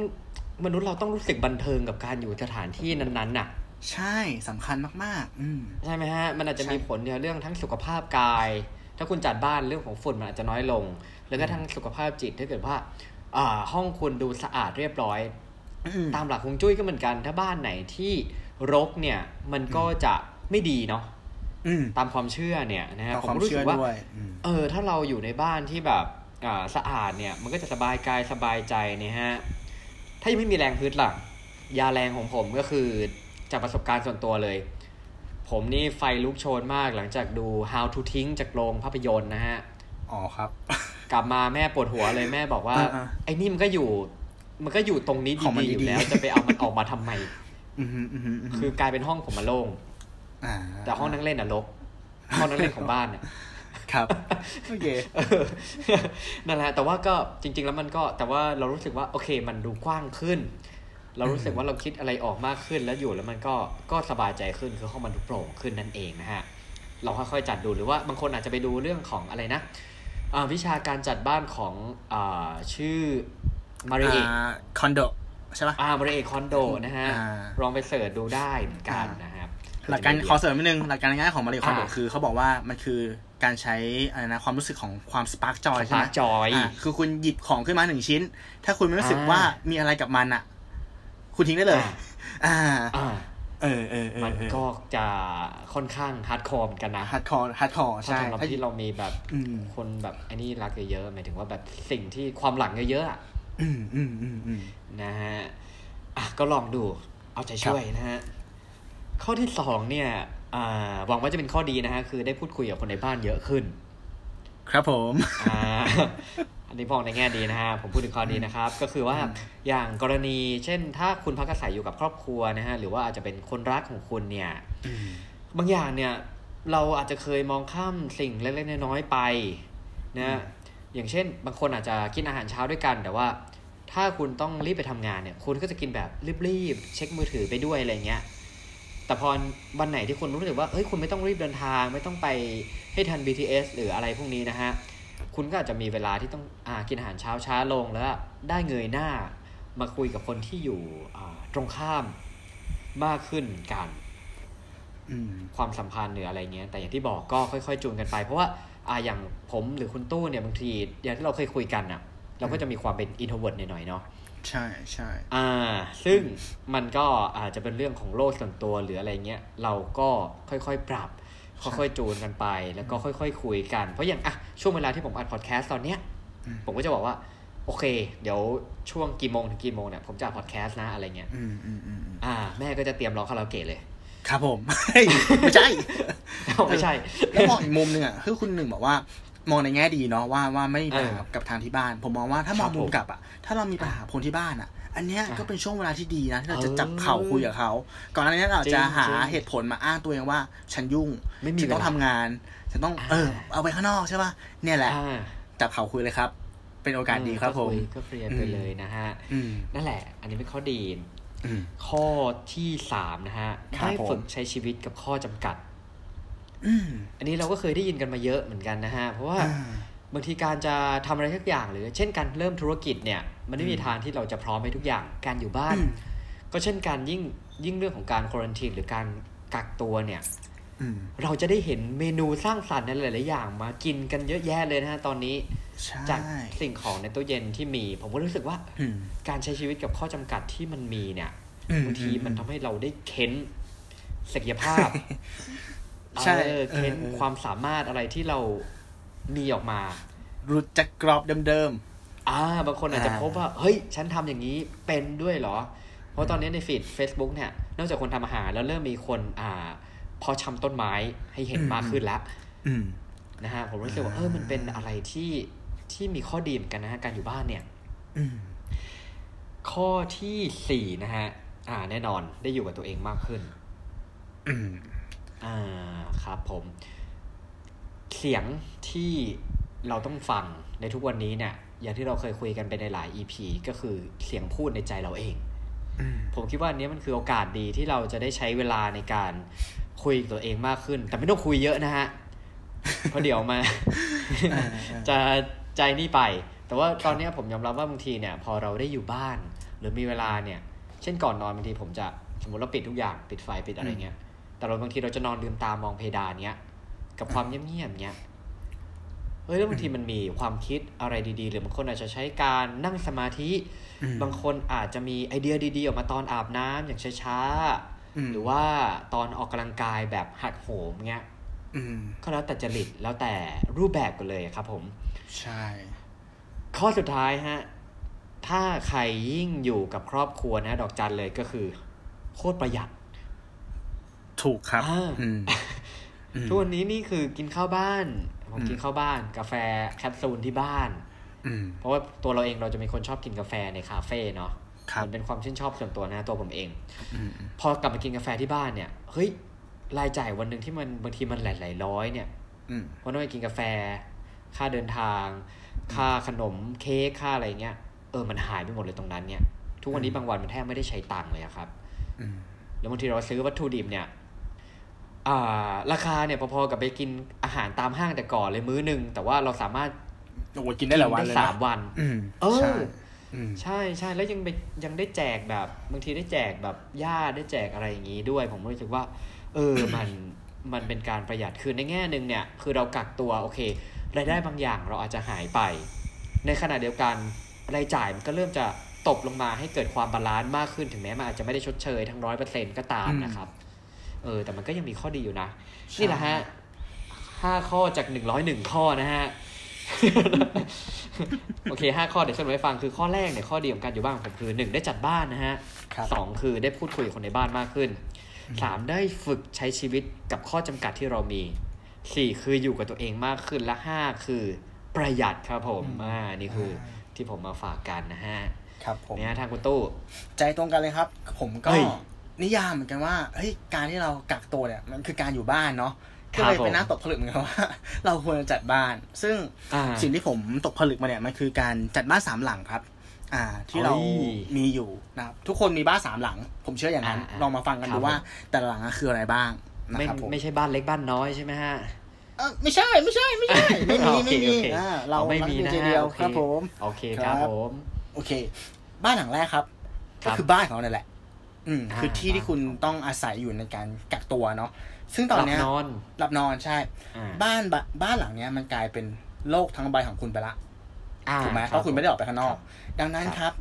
มนุษย์เราต้องรู้สึกบันเทิงกับการอยู่สถานที่นั้นๆน่ะ ใช่สำคัญมากๆ อืมใช่ไหมฮะ มันอาจจะใช่มีผลในเรื่องทั้งสุขภาพกาย ถ้าคุณจัดบ้านเรื่องของฝุ่นมันอาจจะน้อยลง แล้วก็ทั้งสุขภาพจิตถ้าเกิดว่า อ่า ห้องคุณดูสะอาดเรียบร้อยอืมตามหลักฮวงจุ้ยก็เหมือนกัน ถ้าบ้านไหนที่รกเนี่ย มันก็จะไม่ดีเนาะอืม ตามความเชื่อเนี่ยนะฮะเอาผมความรู้เชื่สึอกว่าด้วยอืมเออถ้าเราอยู่ในบ้านที่แบบอ่าสะอาดเนี่ยมันก็จะสบายกายสบายใจเนี่ยฮะถ้ายังไม่มีแรงฮึดล่ะ ยาแรงของผมก็คือจากประสบการณ์ส่วนตัวเลย ผมนี่ไฟลุกโชนมากหลังจากดู How to ทิ้งจากโรงภาพยนตร์นะฮะอ๋อครับ กลับมาแม่ปวดหัวเลยแม่บอกว่าอ่าไอ้นี่มันก็อยู่ มันก็อยู่ตรงนี้ของมันดีๆอยู่ดีๆแล้วจะไปเอามันออกมาทำไมอืมอืมอืมอืมคือกลายเป็นห้องผมมาโล่งอ่า แต่ห้องนั่งเล่นอะรกห้องนั่งเล่นของบ้านเนี่ยครับโอเคเออนั่นแหละแต่ว่าก็จริง ๆ แล้วมันก็แต่ว่าเรารู้สึกว่าโอเค มันดูกว้างขึ้น เรารู้สึกว่าเราคิดอะไรออกมากขึ้นแล้วอยู่แล้วมันก็ก็สบายใจขึ้นคือห้องมันดูโปร่งขึ้นนั่นเองนะฮะเราค่อยๆจัดดูหรือว่าบางคนอาจจะไปดูเรื่องของอะไรนะอ่าวิชาการจัดบ้านของอ่าชื่อมาริเออ่าคอนโดใช่ปะอ่ามาริเอคอนโดนะฮะอ่าลองไปเสิร์ชดูได้เหมือนกันนะครับ หลักการขอเสริมนิดนึงหลักการง่ายๆของมาริคอนโดอ่าคือเขาบอกว่ามันคือการใช้อะไรนะความรู้สึกของความ spark joy ใช่ไหม joy อ่าคือคุณหยิบของขึ้นมาหนึ่งชิ้น ถ้าคุณไม่รู้สึกอ่าว่ามีอะไรกับมันอะ คุณทิ้งได้เลย อ่าอ่าเออเออเออมันก็จะค่อนข้าง hardcore เหมือนกันนะ hardcore hardcore ถ้าใช่สำหรับที่เรามีแบบอืมคนแบบไอ้นี่รักเยอะๆหมายถึงว่าแบบสิ่งที่ความหลังเยอะๆอะอืมอืมอืมอืมนะฮะอะก็ลองดูเอาใจช่วยนะฮะ ข้อที่สองเนี่ยอ่าหวังว่าจะเป็นข้อดีนะฮะคือได้พูดคุยกับคนในบ้านเยอะขึ้น ครับผมอ่าอันนี้มองในแง่ดีนะฮะผมพูดถึงข้อดีนะครับ ก็คือว่าอย่างกรณี เช่น ถ้าคุณพักอาศัยอยู่กับครอบครัวนะฮะหรือว่าอาจจะเป็นคนรักของคุณเนี่ยบางอย่างเนี่ยเราอาจจะเคยมองข้ามสิ่งเล็กๆน้อยๆไปนะอย่างเช่น บางคนอาจจะกินอาหารเช้าด้วยกัน แต่ว่า ถ้าคุณต้องรีบไปทำงานเนี่ย คุณก็จะกินแบบรีบๆเช็คมือถือไปด้วยอะไรเงี้ย แต่พอวันไหนที่คุณรู้สึกว่าเฮ้ยคุณไม่ต้องรีบเดินทาง ไม่ต้องไปให้ทัน BTS หรืออะไรพวกนี้นะฮะคุณก็อาจจะมีเวลาที่ต้องอากินอาหารเช้าช้าลงแล้วได้เงยหน้ามาคุยกับคนที่อยู่ตรงข้ามมากขึ้นกันความสัมพันธ์หรืออะไรเงี้ย แต่อย่างที่บอกก็ค่อยๆจูนกันไป เพราะว่าอ่าอย่างผมหรือคุณตู้เนี่ยบางทีอย่างที่เราเคยคุยกันอะเราก็จะมีความเป็น introvert หน่อยๆเนาะ ใช่ใช่อ่า ซึ่งมันก็อาจจะเป็นเรื่องของโลกส่วนตัวหรืออะไรเงี้ย เราก็ค่อยๆ ปรับ ค่อยๆจูนกันไป แล้วก็ค่อยๆ คุยกัน เพราะอย่างอะช่วงเวลาที่ผมอัดพอดแคสต์ตอนเนี้ย ผมก็จะบอกว่า โอเค เดี๋ยวช่วงกี่โมงถึงกี่โมงเนี่ยผมจะอัดพอดแคสต์นะอะไรเงี้ยอืมอืมอืมอ่า แม่ก็จะเตรียมร้องคาราโอเกะเลย ครับผม ไม่ใช่ ไม่ใช่ แล้วมองอีกมุมหนึ่งอะคือคุณหนึ่งบอกว่า มองในแง่ดีเนาะว่าว่าไม่มีปัญหาเออกับทางที่บ้าน ผมมองว่าถ้ามองครับมุผมมกลับอะถ้าเรามีปัญหาคนที่บ้านอะ อันเนี้ยอะก็เป็นช่วงเวลาที่ดีนะที่เราจะเออจับเข่าคุยกับเขาก่อนหน้านี้เราจริงจะหาจริงเหตุผลมาอ้างตัวเองว่า ฉันยุ่งไม่มีฉันต้องเวลาทำงานฉันต้องอ่าเออ เอาไปข้างนอกใช่ป่ะเนี่ยแหละอ่าจับเข่าคุยเลยครับ เป็นโอกาสดีครับผมก็ยก็เคลียร์ไปเลยนะฮะอืมนั่นแหละ อันนี้เป็นข้อดีอืมข้อที่สามนะฮะครับได้ผมฝึกใช้ชีวิตกับข้อจำกัด อืมอันนี้เราก็เคยได้ยินกันมาเยอะเหมือนกันนะฮะ เพราะว่าอ่าบางทีการจะทำอะไรสักอย่างหรือเช่นการเริ่มธุรกิจเนี่ย มันไม่มีอืมทางที่เราจะพร้อมให้ทุกอย่างการอยู่บ้านอืมก็เช่นการยิ่งยิ่งเรื่องของการควอนตินหรือการกักตัวเนี่ยอืมเราจะได้เห็นเมนูสร้างสรรค์ในหลาย ๆ อย่างมากินกันเยอะแยะเลยนะฮะตอนนี้ใช่จากสิ่งของในตู้เย็นที่มี ผมก็รู้สึกว่าอืมการใช้ชีวิตกับข้อจำกัดที่มันมีเนี่ยอืมบางทีมันอืมทำให้เราได้เค้นศักยภาพ ใช่เออเค้นเออเออความสามารถอะไรที่เรามีออกมา รู้จักกรอบเดิมอ่าบางคนอาจจะอ่าพบว่า เฮ้ย ฉันทำอย่างนี้เป็นด้วยเหรอ เพราะตอนนี้ในฟีด Facebook เนี่ย นอกจากคนทำอาหารแล้วเริ่มมีคนอ่าพอชำต้นไม้ให้เห็นมากขึ้นแล้วๆอืมนะฮะผมรู้สึกว่าเออมันเป็นอะไรที่ที่มีข้อดีเหมือนกันนะฮะการอยู่บ้านเนี่ยอืมข้อที่สี่นะฮะ อ่า แน่นอนได้อยู่กับตัวเองมากขึ้น อืมอ่าครับผมเสียงที่เราต้องฟังในทุกวันนี้เนี่ยอย่างที่เราเคยคุยกันไปในหลาย EP ก็คือเสียงพูดในใจเราเองอืมผมคิดว่าอันนี้มันคือโอกาสดีที่เราจะได้ใช้เวลาในการคุยกับตัวเองมากขึ้น แต่ไม่ต้องคุยเยอะนะฮะ เพราะเดี๋ยวมาอ่าจะใจนี่ไป แต่ว่าตอนเนี้ยผมยอมรับว่าบางทีเนี่ย พอเราได้อยู่บ้าน หรือมีเวลาเนี่ย เช่นก่อนนอนบางทีผมจะสมมติเราปิดทุกอย่างปิดไฟปิดอะไรเงี้ย แต่เราบางทีเราจะนอนลืมตามองเพดานเนี้ย กับความเงียบๆเนี้ยเฮ้ยแล้วบางทีมันมีความคิดอะไรดีๆ หรือบางคนอาจจะใช้การนั่งสมาธิอืมบางคนอาจจะมีไอเดียดีๆ ออกมาตอนอาบน้ำอย่างช้าอืมๆหรือว่าตอนออกกำลังกายแบบหักโหมเงี้ยอืมก็แล้วแต่จริตแล้วแต่รูปแบบกันเลยครับผม ใช่ ข้อสุดท้ายฮะ ถ้าใครยิ่งอยู่กับครอบครัวนะ ดอกจันเลยก็คือ โคตรประหยัด ถูกครับอ่าอืมอืมทุกวันนี้นี่คือกินข้าวบ้านผมอืมกินข้าวบ้าน กาแฟแคปซูลที่บ้านอืมเพราะว่าตัวเราเองเราจะเป็นคนชอบกินกาแฟในคาเฟ่เนาะครับมันเป็นความชื่นชอบส่วนตัวนะตัวผมเองอืมพอกลับมากินกาแฟที่บ้านเนี่ยเฮ้ยรายจ่ายวันหนึ่งที่มันบางทีมันหลายๆร้อยเนี่ยอืมเพราะต้องไปกินกาแฟ ค่าเดินทาง ค่าขนมเค้กค่าอะไรเงี้ยเออมันหายไปหมดเลยตรงนั้นเนี่ย ทุกวันนี้บางวันมันแทบไม่ได้ใช้ตังค์เลยอะครับอืมแล้วบางทีเราซื้อวัตถุดิบเนี่ยอ่า ราคาเนี่ยพอๆกับไปกินอาหารตามห้างแต่ก่อนเลยมื้อหนึ่งแต่ว่าเราสามารถโอ้โหกินได้หลายวันเลยนะสามวันอืมเออใช่อืมใช่ใช่แล้วยังไปยังได้แจกแบบบางทีได้แจกแบบญาติได้แจกอะไรอย่างนี้ด้วย ผมรู้สึกว่า เออมันมันเป็นการประหยัดคือในแง่หนึ่งเนี่ย คือเรากักตัวโอเครายได้บางอย่างเราอาจจะหายไป ในขณะเดียวกันรายจ่ายมันก็เริ่มจะตกลงมาให้เกิดความ balance มากขึ้นถึงแม้มันอาจจะไม่ได้ชดเชยทั้งร้อยเปอร์เซ็นต์ก็ตามนะครับ เออ แต่มันก็ยังมีข้อดีอยู่นะ นี่แหละฮะห้าข้อจากหนึ่งร้อยหนึ่งข้อนะฮะ โอเคห้าข้อเดี๋ยวสรุปให้ฟังคือข้อแรกเนี่ยข้อดีของการอยู่บ้านของผมคือหนึ่งได้จัดบ้านนะฮะครับสองคือได้พูดคุยกับคนในบ้านมากขึ้นสามได้ฝึกใช้ชีวิตกับข้อจำกัดที่เรามีสี่คืออยู่กับตัวเองมากขึ้นและห้าคือประหยัดครับผมอ่านี่คือที่ผมมาฝากกันนะฮะครับผมเนี่ยทางคุณตู้ ใจตรงกันเลยครับ ผมก็เฮ้ย นิยามเหมือนกันว่าเฮ้ยการที่เรากักตัวเนี่ยมันคือการอยู่บ้านเนาะคก็รับเลยเป็นผมน่าตกผลึกเหมือนกันว่า เราควรจะจัดบ้าน ซึ่งอ่าสิ่งที่ผมตกผลึกมาเนี่ยมันคือการจัดบ้านสามหลังครับ อ่า ที่เราเฮ้ยมีอยู่นะครับทุกคนมีบ้านสามหลัง ผมเชื่ออย่างนั้นอ่าลองมาฟังกันครัดูบว่าผมแต่ละหลังอะคืออะไรบ้างนะไม่ครับผมไม่ใช่บ้านเล็กบ้านน้อยใช่ไหมฮะเอ้อไม่ใช่ไม่ใช่ไม่ใช่ไม่มีโอเคไม่มีโอเคอ่าเราอ๋อไม่มีรักนะเดียวฮะเดียวโอเคครับผมโอเคครับครับผมโอเค บ้านหลังแรกครับครัก็บคือบ้านของเราเนี่ยแหละ อืมอ่าคือที่ที่คุณต้องอาศัยอยู่ในการกักตัวเนาะซึ่งตอนเนี้ยหลับนอนหลับนอนใช่อ่าบ้านบบ้านหลังเนี้ยมันกลายเป็นโลกทั้งใบของคุณไปละอ่าถูกไหมบเพราะคุณไม่ได้ออกไปข้างนอกครับดังนั้นครับครับ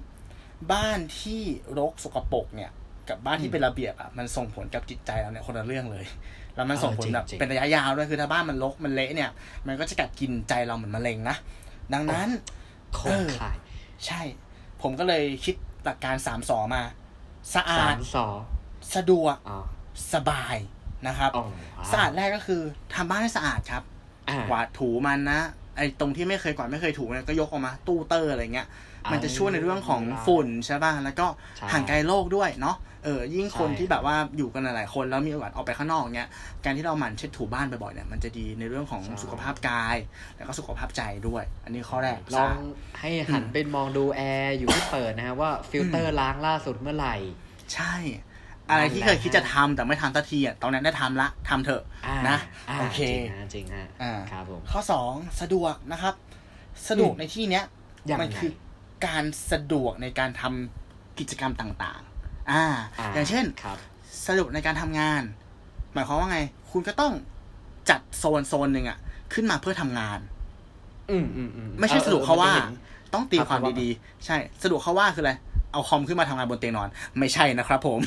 บ้านที่รกสกปรกเนี่ย กับบ้านอืที่มเป็นระเบียบอะมันส่งผลกับจิตใจเราเนี่ยคนละเรื่องเลย แล้วมันส่งผลแบบเออจริงๆเป็นระยะยาวด้วยคือถ้าบ้านมันรกมันเละเนี่ย มันก็จะกัดกินใจเราเหมือนมะเร็งนะดังนั้นโคตรขาย ใช่ ผมก็เลยคิดหลักการสามสอมา สะอาสาดมสองสะดวกอ๋อสบายนะครับอ๋อสะอาดแรกก็คือทำบ้านให้สะอาดครับอ่กวาดถูมันนะไอ้ตรงที่ไม่เคยกวาดไม่เคยถูเนี่ยก็ยกออกมา ตู้เตอร์อะไรเงี้ย มันจะช่วยในเรื่องของฝุ่นใช่ป่ะแล้วก็ใช่ห่างไกลโรคด้วยเนาะ เออยิ่งคนใช่ที่แบบว่าอยู่กันหลายๆคนแล้วมีโอกาสออกไปข้างนอกเงี้ยการที่เราหมั่นเช็ดถูบ้านบ่อยๆเนี่ยมันจะดีในเรื่องของสุขภาพกาย แล้วก็สุขภาพใจด้วย อันนี้ข้อแรกลองให้หันไปมองดูแอร์อยู่ที่เปิดนะฮะว่าฟิลเตอร์ล้างล่าสุดเมื่อไหร่ ใช่อะไรที่เคยคิดจะทำแต่ไม่ทำสักทีอะตอนนั้นได้ทำละทำเถอะอ่านะาโอเคจริงฮะจริงฮะอ่าครับผมข้อสองสะดวกนะครับ สะดวกอืมในที่เนี้ยยังไงมันคือการสะดวกในการทำกิจกรรมต่างๆ อ่า อย่างเช่นครับสะดวกในการทำงาน หมายความว่าไง คุณก็ต้องจัดโซนโซนหนึ่งอะขึ้นมาเพื่อทำงาน อืมอืมอืมไม่ใช่ออสะดวกเขาว่ามันจะห็นต้องตีครับความเพราะว่าดีๆ ใช่สะดวกเขาว่าคืออะไรเอาคอมขึ้นมาทำงานบนเตียงนอน ไม่ใช่นะครับ ผม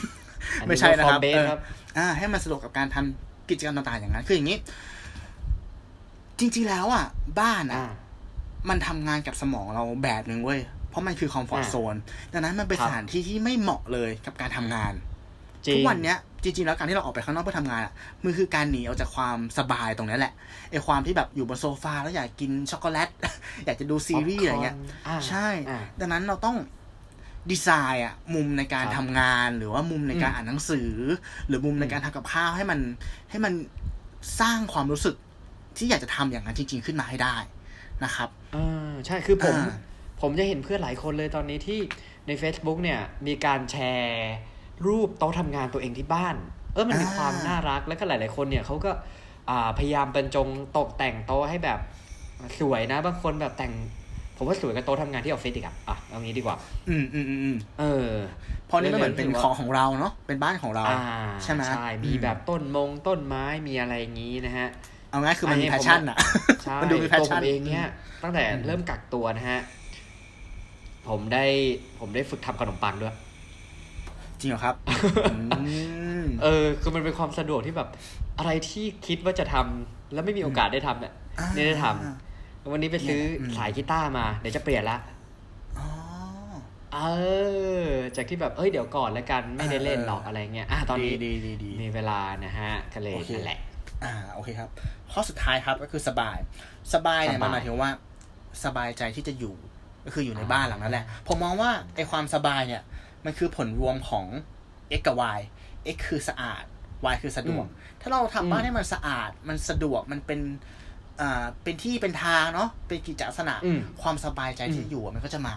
อันนี้ไม่ใช่นะครับ work from base เออครับอ่า ให้มันสะดวกกับการทำกิจกรรมต่างๆอย่างนั้น คืออย่างนี้ จริง ๆแล้วอะ บ้านอะอ่ามันทำงานกับสมองเราแบบหนึ่งเว้ยเพ ราะมันคือคอมฟอร์ทอ่าโซนดังนั้นมันเป็นครับสถานที่ที่ไม่เหมาะเลยกับการทำงานจริงทุกวันเนี้ยจริงๆแล้วการที่เราออกไปข้างนอกเพื่อทำงานอะมันคือการหนีออกจากความสบายตรงนี้แหละไอความที่แบบอยู่บนโซฟาแล้วอยากกินช็อกโกแลต อยากจะดูซีรีส์อะไรเงี้ยอ่าใช่อ่าดังนั้นเราต้องดีไซน์อะมุมในการครับทำงานหรือว่ามุมในการอืมอ่านหนังสือ หรือมุมในการทำกับข้าวให้มันให้มันสร้างความรู้สึกที่อยากจะทำอย่างนั้นจริง ๆ ขึ้นมาให้ได้นะครับอ่าใช่คือผมอ่า ผมจะเห็นเพื่อนหลายคนเลยตอนนี้ที่ใน Facebook เนี่ยมีการแชร์รูปโต๊ะทำงานตัวเองที่บ้าน เออมันมีความน่ารักแล้วก็หลาย ๆ คนเนี่ยเขาก็อ่าพยายามบรรจงตกแต่งโต๊ะให้แบบสวยนะบางคนแบบแต่ง ผมว่าสวยกับโต๊ะทำงานที่ออฟฟิศอีกอะอะเอางี้ดีกว่า อืมอืมอืมอืมเออเพราะนี่มันเหมือนเป็นรู้สึกขว่าองของเราเนาะเป็นบ้านของเราอ่าใช่ไหมใช่มีอืมแบบต้นมงต้นไม้มีอะไรอย่างนี้นะฮะเอาง่ายคือมันมีอันนี้แพผมชชั่นอะใช่มันดูมีแพชตัวผชั่นมเองเนี่ยตั้งแต่อืมเริ่มกักตัวนะฮะ ผมได้ผมได้ฝึกทำขนมปังด้วย จริงเหรอครับอืมเออ คือมันเป็นความสะดวกที่แบบ อะไรที่คิดว่าจะทำแล้วไม่มีโอกาสได้ทำเนี่ยอ่าไม่ได้ทำวันนี้ไปซื้ออมสายกีตาร์มาเดี๋ยวจะเปลี่ยนละอ๋อเออ จากที่แบบ เอ้ย เดี๋ยวก่อนแล้วกัน ไม่ได้เล่นหรอกเออออะไรเงี้ย อะ ตอนนี้ดีดีดีมีเวลานะฮะ ก็เลยโอเคนั่นแหละ อ่า โอเคครับ ข้อสุดท้ายครับก็คือสบาย สบายเนี่ยสบายมันหมายถึงว่า สบายใจที่จะอยู่ ก็คืออยู่ในบ้านหลังนั้นแหละ ผมมองว่าไอความสบายเนี่ย มันคือผลรวมของ x กับ y x คือสะอาด y คือสะดวก ถ้าเราทำบ้านให้มันสะอาด มันสะดวก มันเป็นอ่าเป็นที่เป็นทางเนาะ เป็นกิจลักษณะอืมความสบายใจที่อืมอยู่อะมันก็จะมา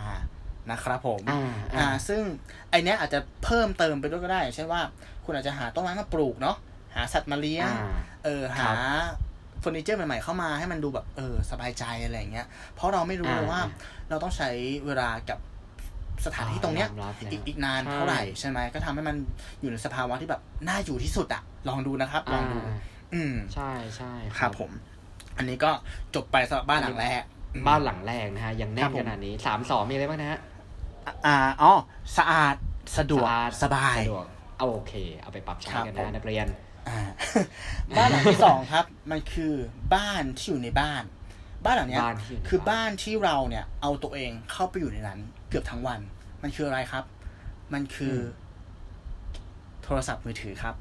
นะครับผมอ่าอ่าอ่า ซึ่งไอเนี้ยอาจจะเพิ่มเติมไปด้วยก็ได้ เช่นว่า คุณอาจจะหาต้นไม้มาปลูกเนาะ หาสัตว์มาเลี้ยงอ่าเออครัหาบ เฟอร์นิเจอร์ใหม่ๆเข้ามาให้มันดูแบบเออสบายใจอะไรอย่างเงี้ย เพราะเราไม่รู้เลยอ่าว่า เราต้องใช้เวลากับสถานที่ตรงเนี้ยยอมรับแล้วอีกอีกนานใช่เท่าไหร่ใช่ไหมก็ทำให้มันอยู่ในสภาวะที่แบบน่าอยู่ที่สุดอะลองดูนะครับ ลองดูาอืมใช่ใช่ครับผม อันนี้ก็จบไปสำหรับบ้านหลังแรกอืมบ้านหลังแรกนะฮะยังแน่ครันบผมขนาดนี้สามสองมีอะไรบ้างนะฮะอ่าอ๋อสะอาดสะดวกอาดสบายสะดวกเอาโอเค เอาไปปรับใช้ครับกันผมนะนักเรียนอ่า บ้านหลังที่สองครับ มันคือบ้านที่อยู่ในบ้าน บ้านหลังเนี้ยบ้านที่อยู่ในคือบ้านบ้านที่เราเนี่ย เอาตัวเองเข้าไปอยู่ในนั้น เกือบทั้งวัน มันคืออะไรครับ มันคืออโทรศัพท์มือถือครับ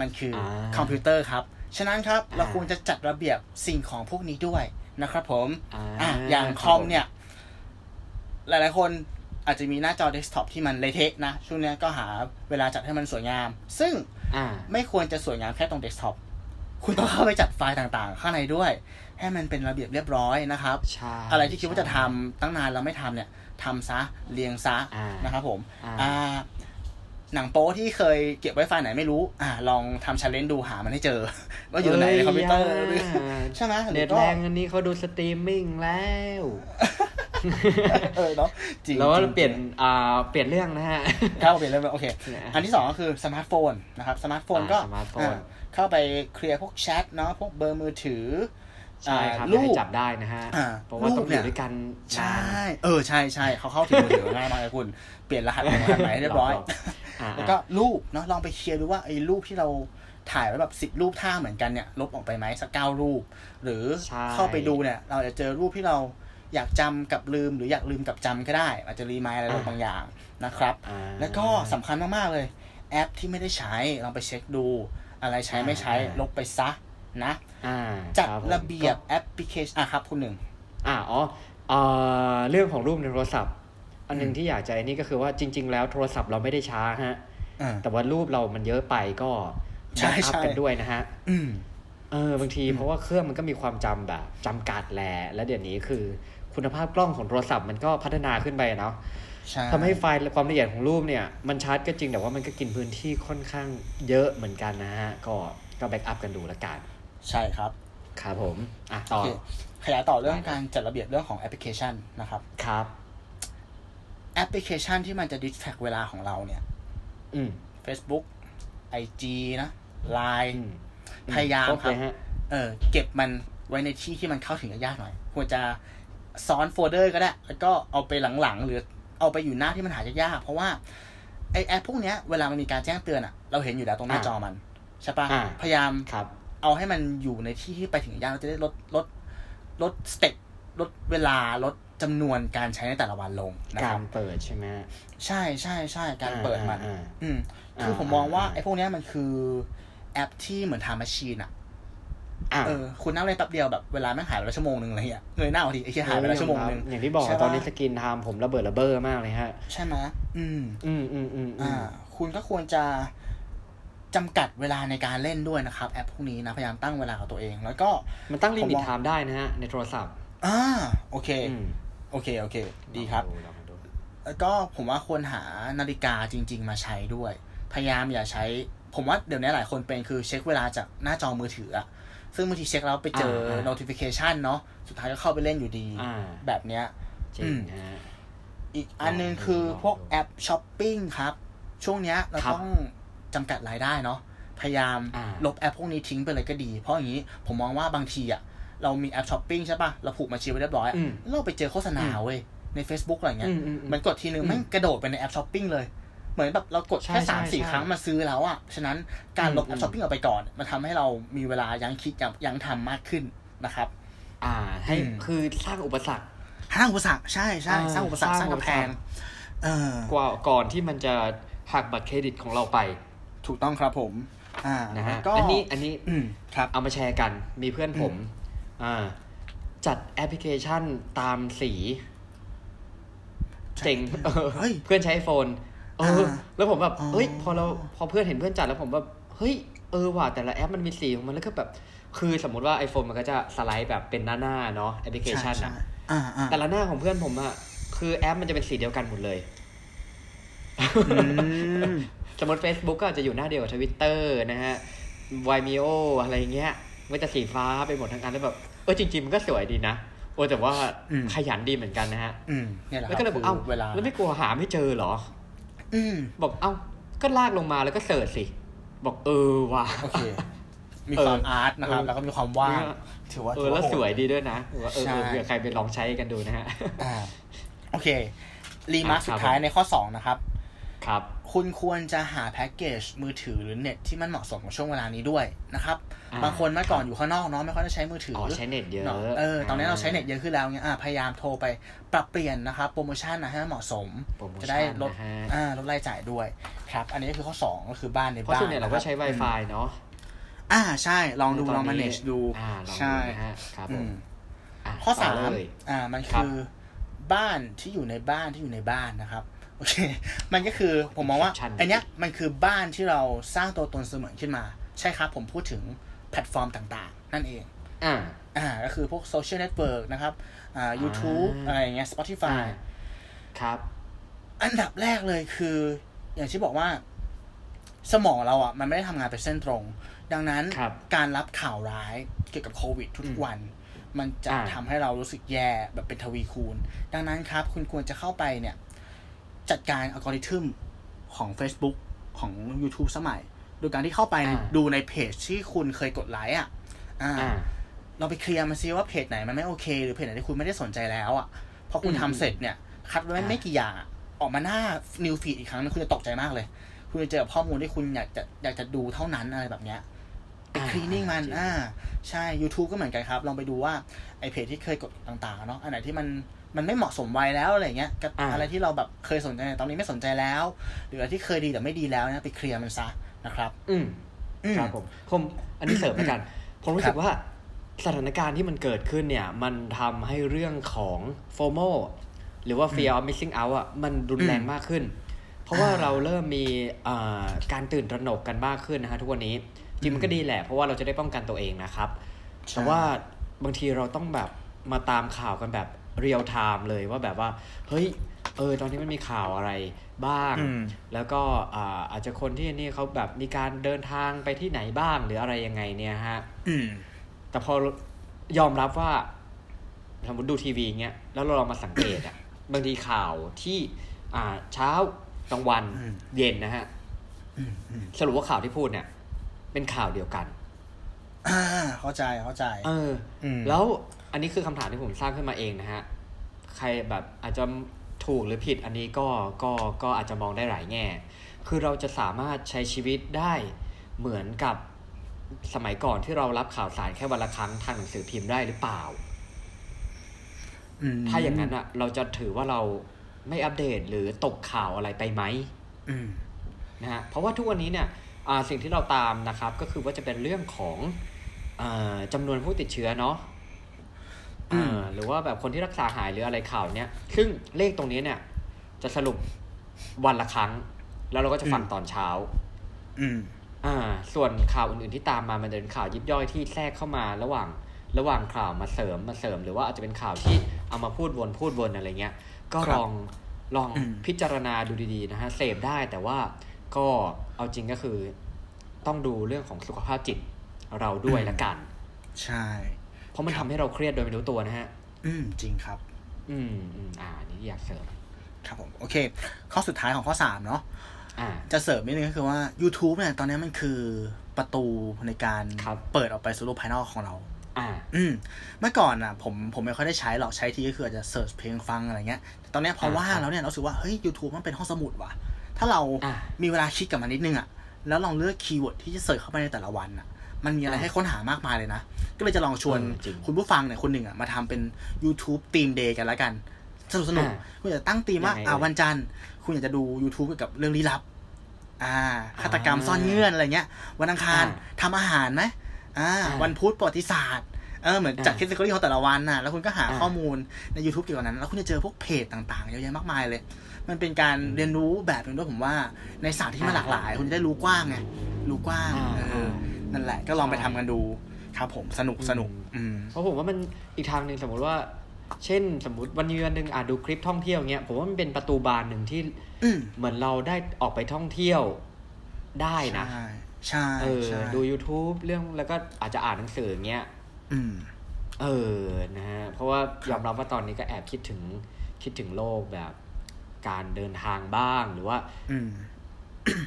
มันคืออาคอมพิวเตอร์ครับ ฉะนั้นครับอ่าเราควรจะจัดระเบียบสิ่งของพวกนี้ด้วยนะครับผมอ่าอะอย่างครับคอมผมเนี่ย หลายๆคนอาจจะมีหน้าจอเดสก์ท็อปที่มันเละเทะนะ ช่วงเนี้ยก็หาเวลาจัดให้มันสวยงาม ซึ่งอ่า ไม่ควรจะสวยงามแค่ตรงเดสก์ท็อปคุณต้องเข้าไปจัดไฟล์ต่างๆ ข้างในด้วย ให้มันเป็นระเบียบเรียบร้อยนะครับใช่อะไรที่คิดว่าจะทำตั้งนานแล้วไม่ทำเนี่ยทำซะเรียงซะอ่านนะครับผมอ่าอ่าหนังโป๊ที่เคยเก็บไว้ไฟล์ไหนไม่รู้ อ่า ลองทำ challenge ดูหามันให้เจอ ว่าอยู่ไหนในคอมพิวเตอร์หรือใช่ไหมหรืเน็อตก็แรงอันนี้เขาดูสตรีมมิ่งแล้ว เออเนาะจริงแล้วก็จริงเปลี่ยนอ่าเปลี่ยนเรื่องนะฮะเข้าเปลี่ยนเรื่องโอเคเนี่ยอันที่สองก็คือสมาร์ทโฟนนะครับสมาร์ทโฟนอ่าก็สมาร์ทโฟนอ่าเข้าไปเคลียร์พวกแชทเนาะพวกเบอร์มือถือใช่ครับอ่ารูรูปปจับได้นะฮะอ่าเพราะว่าต้องรูปเนี่อยยู่ด้วยกันใช่นานเออใช่ใช่เขาเข้าถึงมือถือง่ายมากเลยคุณเปลี่ยนรหัสรหัสไหนให้เรียบร้อยหลอกอ่าแล้วก็รูปเนาะลองไปเคลียร์ดูว่าไอ้รูปที่เราถ่ายไว้แบบสิบรูปท่าเหมือนกันเนี่ยลบออกไปไหมสักเก้ารูป หรือใช่เข้าไปดูเนี่ย เราจะเจอรูปที่เรา อยากจำกับลืมหรืออยากลืมกับจำก็ได้ อาจจะรีมายอะไรบางอย่างนะครับอ่าแล้วก็สำคัญมากๆเลย แอปที่ไม่ได้ใช้ลองไปเช็คดู อะไรใช้ไม่ใช้อ่าลบไปซะนะอ่าจัดคผมระเบียบแอปพลิเคชันอะครับคุณหนึ่งอ่าอ๋อเอ่อเรื่องของรูปในโทรศัพท์ อันหนึ่งที่อยากจะไอ้นี่ก็คือว่าจริง ๆ แล้วโทรศัพท์เราไม่ได้ช้าฮะอ่าแต่ว่ารูปเรามันเยอะไปก็ใช่แบ็กอัพใช่กันด้วยนะฮะอืมเออบางทีเพราะว่าเครื่องมันก็มีความจำแบบจำกัดแหละและเดี๋ยวนี้คือ คุณภาพกล้องของโทรศัพท์มันก็พัฒนาขึ้นไปเนาะใช่ทำให้ไฟล์และความละเอียดของรูปเนี่ย มันชัดก็จริงแต่ว่ามันก็กินพื้นที่ค่อนข้างเยอะเหมือนกันนะฮะ ก็ก็ backup กันดูละกัน ใช่ครับ ครับผม อะโอต่อขยายต่อเรื่องได้การจัดระเบียบเรื่องของแอปพลิเคชันนะครับ ครับ แอปพลิเคชันที่มันจะ distract เวลาของเราเนี่ย อืม Facebook IG นะ Line อืมพยายามครบครับเลยฮะเออ เก็บมันไว้ในที่ที่มันเข้าถึงยากๆหน่อย ควรจะ ซ้อนโฟลเดอร์ก็ได้ แล้วก็เอาไปหลังๆ หรือเอาไปอยู่หน้าที่มันหายากๆ เพราะว่าไอแอปพวกเนี้ยเวลามันมีการแจ้งเตือนอะเราเห็นอยู่แล้วตรงหน้าอ่าจอมัน ใช่ปะอ่าพยายามครับเอาให้มันอยู่ในที่ที่ไปถึงยากเราจะได้ลดลดลด step ลดเวลาลดจำนวนการใช้ในแต่ละวันลงนะครับการเปิดใช่ไหมใช่ใช่ใช่การเปิดมันอ่าอ่าอืมคืออ่าผมมองว่าอ่าไอ้พวกเนี้ยมันคือแอปที่เหมือน time machine อะอะ เออคุณนั่งเล่นแป๊บเดียวแบบเวลาแม่งหายไปแล้วชั่วโมงหนึ่งอะไรเงี้ยเงยหน้าออกทีไอ้เหี้ยหายไปแล้วชั่วโมงหนึ่งอย่างที่บอกใช่ปะตอนนี้สกิน time ผมระเบิดระเบ้อมากเลยฮะ ใช่ไหมอืม อืมอืมอืมอือ่าคุณก็ควรจะจำกัดเวลาในการเล่นด้วยนะครับ แอปพวกนี้นะพยายามตั้งเวลากับตัวเอง แล้วก็มันตั้ง limit ผมตมอง time ได้นะฮะ ในโทรศัพท์อ่าโอเคอืมโอเคโอเค ดีครับลองมาดูแล้วก็ผมว่าควรหานาฬิกาจริง ๆ มาใช้ด้วย พยายามอย่าใช้ ผมว่าเดี๋ยวนี้หลายคนเป็นคือเช็คเวลาจากหน้าจอมือถืออะ ซึ่งบางทีเช็คแล้วไปเจอ notification เนาะสุดท้ายก็เข้าไปเล่นอยู่ดีอ่าแบบเนี้ยจริงอืมฮะอีกอันหนึ่งลองดูคือลองดูพวกแอปช้อปปิ้งครับ ช่วงเนี้ยเราครับต้องจำกัดรายได้เนาะพยายามอ่าลบแอปพวกนี้ทิ้งไปเลยก็ดี เพราะอย่างนี้ผมมองว่าบางทีอะเรามีแอปช้อปปิ้งใช่ปะเราผูกบัญชีไว้เรียบร้อยอะอืมเราไปเจอโฆษณาเว้ยใน Facebook อะไรเงี้ยอืมอืมอืมมันกดทีนึงอืมแมันกระโดดไปในแอปช้อปปิ้งเลย เหมือนแบบเรากดใช่แค่ใช่สามสี่ใช่ครั้งมาซื้อแล้วอะฉะนั้นการลบอืมแอปช้อปปิ้งออกไปก่อน มันทำให้เรามีเวลายังคิดยังยังทำมากขึ้นนะครับ อ่า ให้อืมคือสร้างอุปสรรคสร้างอุปสรรคใช่ใช่อ่าสร้างอุปสรรคสสร้าร้างงกำแพงอุปสรรคเออกว่าก่อนที่มันจะหักบัตรเครดิตของเราไป ถูกต้องครับผม อ่านะฮะแล้วก็อันนี้อันนี้อืมครับเอามาแชร์กันมีเพื่อนผม อ่า จัดแอปพลิเคชันตามสีเจ๋งเออเฮ้ยเพื่อนใช้ไอโฟน เอออ่าแล้วผมแบบอ๋อเฮ้ย พอเราพอเพื่อนเห็นเพื่อนจัดแล้วผมแบบเฮ้ยเออว่ะแต่ละแอปมันมีสีของมันแล้วก็แบบ คือสมมุติว่า iPhone มันก็จะสไลด์แบบเป็นหน้าๆเนาะแอปพลิเคชันใช่อะใช่อ่าอ่าแต่ละหน้าของเพื่อนผมอะคือแอปมันจะเป็นสีเดียวกันหมดเลยอืมสมมติ Facebook ก็อาจจะอยู่หน้าเดียวกับทวิตเตอร์นะฮะ Vimeo อะไรเงี้ยมันจะสีฟ้าไปหมดทั้งอันแล้วแบบเออจริง ๆ มันก็สวยดีนะโอ้แต่ว่าอืมขยันดีเหมือนกันนะฮะอืมเนี่ยแหละคแล้วรับก็เลยบอกคืเอ้าเวลาแล้วไม่กลัวหาไม่เจอเหรออืม บอกเอ้าก็ลากลงมาแล้วก็ search สิ บอกเออว่ะโอเค มีเออความ art นะครับเออแล้วก็มีความว่างเนี่ยถือว่าเอถืออแล้วว่าโหดสวยดีด้วยนะว่าเออใช่เออเผื่อใครไปลองใช้กันดูนะฮะอ่าโอเค รีมาร์คอะสุครับสุดท้ายในข้อสองนะครับ ครับคุณควรจะหาแพ็กเกจมือถือหรือเน็ตที่มันเหมาะสมกับช่วงเวลานี้ด้วยนะครับ บางคนเมื่อก่อนอยู่ข้างนอกเนาะไม่ค่อยได้ใช้มือถืออ๋อใช้เน็ตเยอะเออตอนนี้เราใช้เน็ตเยอะขึ้นแล้วเนี่ยพยายามโทรไปปรับเปลี่ยนนะครับโปรโมชั่นนะให้เหมาะสม จะได้ลดอ่าลดรายจ่ายด้วยครับอันนี้ก็คือข้อสองก็คือบ้านในบ้านเพราะส่วนใหญ่เราก็ใช้ Wi-Fi เนาะอ่าใช่ลองดูลอง manage ดูใช่ครับผมข้อสามอ่ามันคือบ้านที่อยู่ในบ้านที่อยู่ในบ้านนะครับโอ เค มันก็คือผมมองว่าอันเนี้ยมันคือบ้านที่เราสร้างตัวตนเสมือนขึ้นมา ใช่ครับ ผมพูดถึงแพลตฟอร์มต่างๆ นั่นเอง อ่า อ่า ก็คือพวกโซเชียลเน็ตเวิร์กนะครับ อ่า YouTube อะไรอย่างเงี้ย Spotify ครับ อันดับแรกเลยคือ อย่างที่บอกว่า สมองเราอะ มันไม่ได้ทำงานเป็นเส้นตรง ดังนั้นการรับข่าวร้ายเกี่ยวกับโควิดทุกวันมันจะทำให้เรารู้สึกแย่แบบเป็นทวีคูณ ดังนั้นครับ คุณควรจะเข้าไปเนี่ย จัดการอัลกอริทึมของ Facebook ของ YouTube ใหม่ โดยการที่เข้าไปดูในเพจที่คุณเคยกดไลค์อะเราไปเคลียร์มาซิว่าเพจไหนมันไม่โอเค หรือเพจไหนที่คุณไม่ได้สนใจแล้วอะพอคุณทำเสร็จเนี่ยคัดไว้ไม่กี่อย่างออกมาหน้านิวฟีดอีกครั้งนึงคุณจะตกใจมากเลย คุณจะเจอข้อมูลที่คุณอยากจะอยากจะดูเท่านั้นอะไรแบบเนี้ยไปคลีนิ่งมัน อ่า ใช่ YouTube ก็เหมือนกันครับ ลองไปดูว่าไอเพจที่เคยกดต่างๆเนาะ อันไหนที่มัน มันไม่เหมาะสมวัยแล้วอะไรเงี้ยอะไรที่เราแบบเคยสนใจตอนนี้ไม่สนใจแล้ว หรืออะไรที่เคยดีแต่ไม่ดีแล้วเนี่ยไปเคลียร์มันซะนะครับ อืมครับผมผมอันนี้เสริมแล้วกัน ผมรู้สึกว่าสถานการณ์ที่มันเกิดขึ้นเนี่ย มันทำให้เรื่องของ FOMO หรือว่า fear of missing out อะมันรุนแรงมากขึ้น เพราะว่าเราเริ่มมีการตื่นตระหนกกันมากขึ้นนะฮะทุกวันนี้จริงมันก็ดีแหละ เพราะว่าเราจะได้ป้องกันตัวเองนะครับแต่ว่าบางทีเราต้องแบบมาตามข่าวกันแบบ เรียลไทม์เลยว่าแบบว่า เฮ้ยเออตอนนี้มันมีข่าวอะไรบ้าง แล้วก็อาจจะคนที่นี่เขาแบบมีการเดินทางไปที่ไหนบ้างหรืออะไรยังไงเนี่ยฮะแต่พอยอมรับว่าสมมติดูทีวีเงี้ยแล้วเราลองมาสังเกตอะบางทีข่าวที่ อ่าเช้ากลางวันเย็นนะฮะสรุปว่าข่าวที่พูดเนี่ย เป็นข่าวเดียวกัน อ่าเข้าใจเข้าใจ เออแล้ว อันนี้คือคำถามที่ผมสร้างขึ้นมาเองนะฮะ ใครแบบอาจจะถูกหรือผิดอันนี้ก็ก็ก็อาจจะมองได้หลายแง่ คือเราจะสามารถใช้ชีวิตได้เหมือนกับสมัยก่อนที่เรารับข่าวสารแค่วันละครั้งทางหนังสือพิมพ์ได้หรือเปล่า ถ้าอย่างนั้นอะเราจะถือว่าเราไม่อัปเดตหรือตกข่าวอะไรไปไหมนะฮะ เพราะว่าทุกวันนี้เนี่ยสิ่งที่เราตามนะครับ ก็คือว่าจะเป็นเรื่องของอจำนวนผู้ติดเชื้อเนาะ หรือว่าแบบคนที่รักษาหายหรืออะไรข่าวเนี้ยซึ่งเลขตรงนี้เนี่ย จะสรุปวันละครั้ง แล้วเราก็จะฟังตอนเช้า อืม อ่า ส่วนข่าวอื่นๆที่ตามมามันเป็นข่าวยิบย่อยที่แทรกเข้ามาระหว่างระหว่างข่าวมาเสริมมาเสริม หรือว่าอาจจะเป็นข่าวที่เอามาพูดวนพูดวนอะไรเงี้ย ก็ลองลองพิจารณาดูดีๆนะฮะเสพได้แต่ว่าก็เอาจริงก็คือ ต้องดูเรื่องของสุขภาพจิตเราด้วยละกัน ใช่ เพราะมันทำให้เราเครียดโดยไม่รู้ตัวนะฮะ อืมจริงครับ อืมอืมอ่านี่อยากเสริม ครับผมโอเค ข้อสุดท้ายของข้อสามเนาะอ่าจะเสริมนิดนึงก็คือว่า YouTube เนี่ยตอนนี้มันคือประตูในการเปิดออกไปสู่โลกภายนอกของเราอ่าอืมเมื่อก่อนอะ ผมผมไม่ค่อยได้ใช้หรอกใช้ทีก็คืออาจจะ search เพลงฟังอะไรเงี้ยตอนนี้พอว่างแล้วเนี่ยเรารู้สึกว่าเฮ้ย YouTube มันเป็นห้องสมุดว่ะ ถ้าเรามีเวลาคิดกับมันนิดนึงอะ แล้วลองเลือก keyword ที่จะ search เข้าไปในแต่ละวันอะ มันมีอะไรให้ค้นหามากมายเลยนะ ก็เลยจะลองชวนคุณผู้ฟังเนี่ยคนหนึ่งอะมาทำเป็น YouTube ทีมเดย์กันแล้วกัน สนุกสนุกคุณอยากตั้งตีมว่าอ่าวันจันทร์คุณอยากจะดู YouTube เกี่ยวกับเรื่องลี้ลับ อ่าฆาตกรรมซ่อนเงื่อนอะไรเงี้ย วันอังคารทำอาหารไหมอ่า วันพุธประวัติศาสตร์เออเหมือนจัด category ของแต่ละวันน่ะแล้วคุณก็หาข้อมูลใน YouTube เกี่ยวกับนั้น แล้วคุณจะเจอพวกเพจต่างๆเยอะแยะมากมายเลย มันเป็นการเรียนรู้แบบนึงด้วยผมว่าในศาสตร์ที่มันหลากหลาย คุณจะได้รู้กว้างไงรู้กว้างเออ นั่นแหละก็ลองไปทำกันดูครับผมสนุกสนุกเพราะผมว่ามันอีกทางหนึ่งสมมติว่า เช่นสมมติวันนี้วันหนึ่งอ่านดูคลิปท่องเที่ยวเงี้ยผมว่ามันเป็นประตูบานหนึ่งที่เหมือนเราได้ออกไปท่องเที่ยวได้นะใช่เออดู YouTube เรื่องแล้วก็อาจจะอ่านหนังสือเงี้ยเออนะฮะเพราะว่ายอมรับว่าตอนนี้ก็แอบคิดถึงคิดถึงโลกแบบ การเดินทางบ้างหรือว่า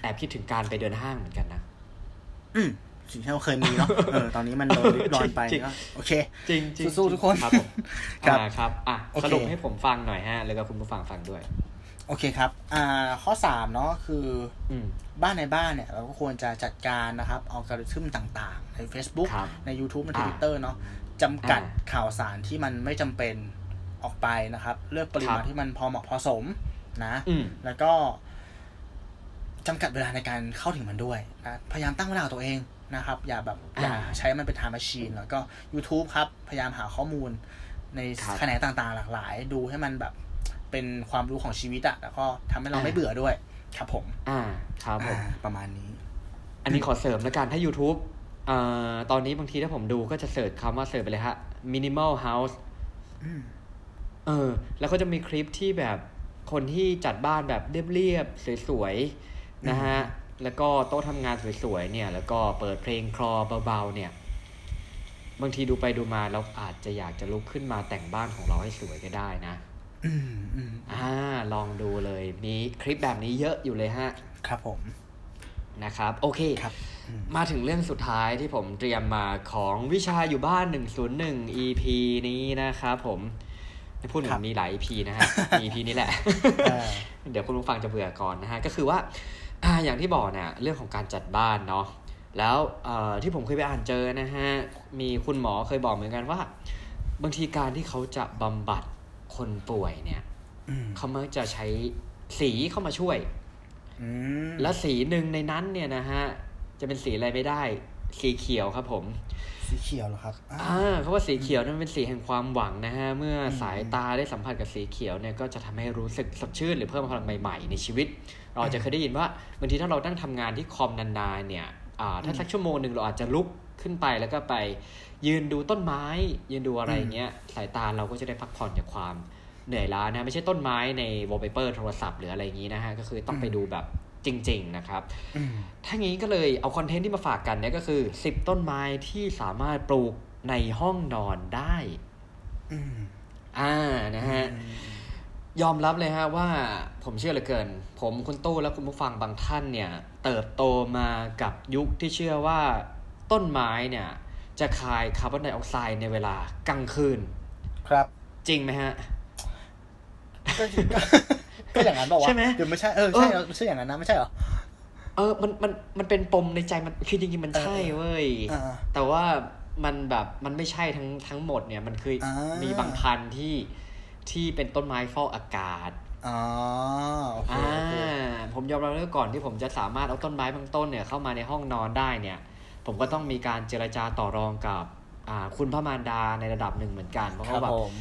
แอบคิดถึงการไปเดินห้างเหมือนกันนะอืม สิ่งที่เราเคยมีเนาะเออตอนนี้มันโดนริบรอนไปก็โอเค จริงสู้ๆทุกคนครับผมครับครับอะสรุปให้ผมฟังหน่อยฮะ แล้วก็คุณผู้ฟังฟังด้วย โอเคครับ อ่าข้อสามเนาะคืออืมบ้านในบ้านเนี่ย เราก็ควรจะจัดการนะครับอัลกอริทึมต่างๆ ใน Facebook ครับใน YouTube ในอ่า Twitter เนาะจำกัดอ่าข่าวสารที่มันไม่จำเป็นออกไปนะครับ เลือกปริมาคณรับที่มันพอเหมาะพอสมนะอืมแล้วก็ จำกัดเวลาในการเข้าถึงมันด้วยนะพยายามตั้งเวลากับตัวเองนะครับ อย่าแบบอย่าอ่าใช้มันเป็น time machine แล้วก็ YouTube ครับ พยายามหาข้อมูลในครับแขนงต่างๆ หลากหลาย ดูให้มันแบบเป็นความรู้ของชีวิตอะแล้วก็ทำให้เราอ่าไม่เบื่อด้วย ครับผม อ่าครับผมอ่าประมาณนี้ อันนี้ขอเสริมแล้วกันถ้า YouTube เอ่อตอนนี้บางทีถ้าผมดูก็จะเสิร์ชคำว่าเสิร์ชไปเลยฮะ minimal house อืมเออ แล้วก็จะมีคลิปที่แบบคนที่จัดบ้านแบบเรียบๆสวยๆ นะฮะ แล้วก็โต๊ะทำงานสวยๆเนี่ย แล้วก็เปิดเพลงคลอเบาๆเนี่ย บางทีดูไปดูมาเราอาจจะอยากจะลุกขึ้นมาแต่งบ้านของเราให้สวยก็ได้นะอืมอืมอ่า ลองดูเลย มีคลิปแบบนี้เยอะอยู่เลยฮะ ครับผม นะครับ โอเคครับอืมมาถึงเรื่องสุดท้ายที่ผมเตรียมมาของวิชาอยู่บ้าน 101 EP นี้นะครับผมไม่พูดถึครังบมีหลาย EP นะฮะ EP นี้แหละเออเดี๋ยวคุณผู้ฟังจะเบื่อก่อนนะฮะ ก็คือว่า อ่าอย่างที่บอกเนี่ยเรื่องของการจัดบ้านเนาะแล้วเอ่อที่ผมเคยไปอ่านเจอนะฮะมีคุณหมอเคยบอกเหมือนกันว่า บางทีการที่เขาจะบำบัดคนป่วยเนี่ยอืมเขามักจะใช้สีเข้ามาช่วยอืมและสีหนึ่งในนั้นเนี่ยนะฮะจะเป็นสีอะไรไม่ได้ สีเขียวครับผม สีเขียวเหรอครับอ่าอ่าเขาว่าสีเขียวนั้นเป็นสีแห่งความหวังนะฮะเมื่ออมสายตาได้สัมผัสกับสีเขียวเนี่ยก็จะทำให้รู้สึกสดชื่นหรือเพิ่มพลังใหม่ๆในชีวิต เราอาจจะเคยได้ยินว่าบางทีถ้าเราตั้งทำงานที่คอมนานๆเนี่ยอ่าถ้าสักชั่วโมงหนึ่งเราอาจจะลุกขึ้นไปแล้วก็ไปยืนดูต้นไม้ ยืนดูอะไรอย่างเงี้ยสายตาเราก็จะได้พักผ่อนจากความเหนื่อยล้านะ ไม่ใช่ต้นไม้ในวอลเปเปอร์โทรศัพท์หรืออะไรอย่างงี้นะฮะ ก็คือต้องไปดูแบบจริง ๆ นะครับอืมถ้างี้ก็เลยเอาคอนเทนต์ที่มาฝากกันเนี่ยก็คือ 10 ต้นไม้ที่สามารถปลูกในห้องนอนได้อืมอ่านะฮะอืม ยอมรับเลยฮะว่าผมเชื่อเหลือเกิน ผมคุณตู้และคุณผู้ฟังบางท่านเนี่ยเติบโตมากับยุคที่เชื่อว่าต้นไม้เนี่ยจะคายคาร์บอนไดออกไซด์ในเวลากลางคืน ครับ จริงไหมฮะ ก็ก็ก็อย่างนั้นบอกว่าใช่ไหมหรือไม่ใช่เออใช่เออไม่ใช่อย่างนั้นนะไม่ใช่เหรอเออมันมันมันเป็นปมในใจมันคือจริงๆมันใช่เออเว้ยอ่าแต่ว่ามันแบบมันไม่ใช่ทั้งทั้งหมดเนี่ยมันคืออามีมีบางพันธุ์ที่ ที่เป็นต้นไม้ฟอกอากาศอ๋อโอเคอ่าโอเคผมยอมรับเลยก่อนที่ผมจะสามารถเอาต้นไม้บางต้นเนี่ยเข้ามาในห้องนอนได้เนี่ย ผมก็ต้องมีการเจรจาต่อรองกับอ่าคุณพระมารดาในระดับหนึ่งเหมือนกันเพราะครัเขาบแบบผม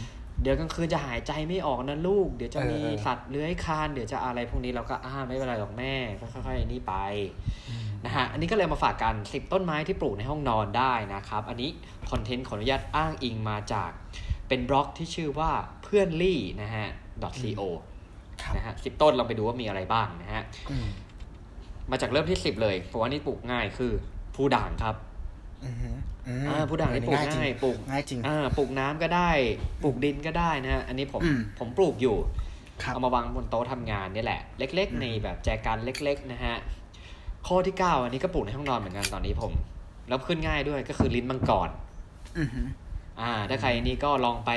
เดี๋ยวกลางคืนจะหายใจไม่ออกนะลูก เดี๋ยวจะเออมีเออสัตว์เลื้อยคลานเดี๋ยวจะอะไรพวกนี้เราก็อ่าไม่เป็นไรหรอกแม่ก็ค่อยๆนี่ไปนะฮะอันนี้ก็เลยมาฝากกัน10ต้นไม้ที่ปลูกในห้องนอนได้นะครับ อันนี้คอนเทนต์ขออนุญาตอ้างอิงมาจาก เป็นบล็อกที่ชื่อว่าเพื่อนลี่นะฮะ .co ครับนะฮะสิต้นเราไปดูว่ามีอะไรบ้างนะฮะอืมมาจากเริ่มที่10เลยเพราะว่านี่ปลูกง่ายคือผู้ด่างครับอืมอืมอ่าผู้ด่างนี่ปลูกจริง่ายปลูกง่ายจริงอ่าปลูกน้ำก็ได้ ปลูกดินก็ได้นะฮะอันนี้ผมอืมผมปลูกอยู่ครับเอามาวางบนโต๊ะทำงานนี่แหละ เล็ก ๆ ในแบบแจกันเล็ก ๆ นะฮะข้อที่9อันนี้ก็ปลูกในห้องนอนเหมือนกันตอนนี้ผม แล้วขึ้นง่ายด้วยก็คือลิ้นมังกร อือหืออ่าถ้าใครนี่ก็ลองไป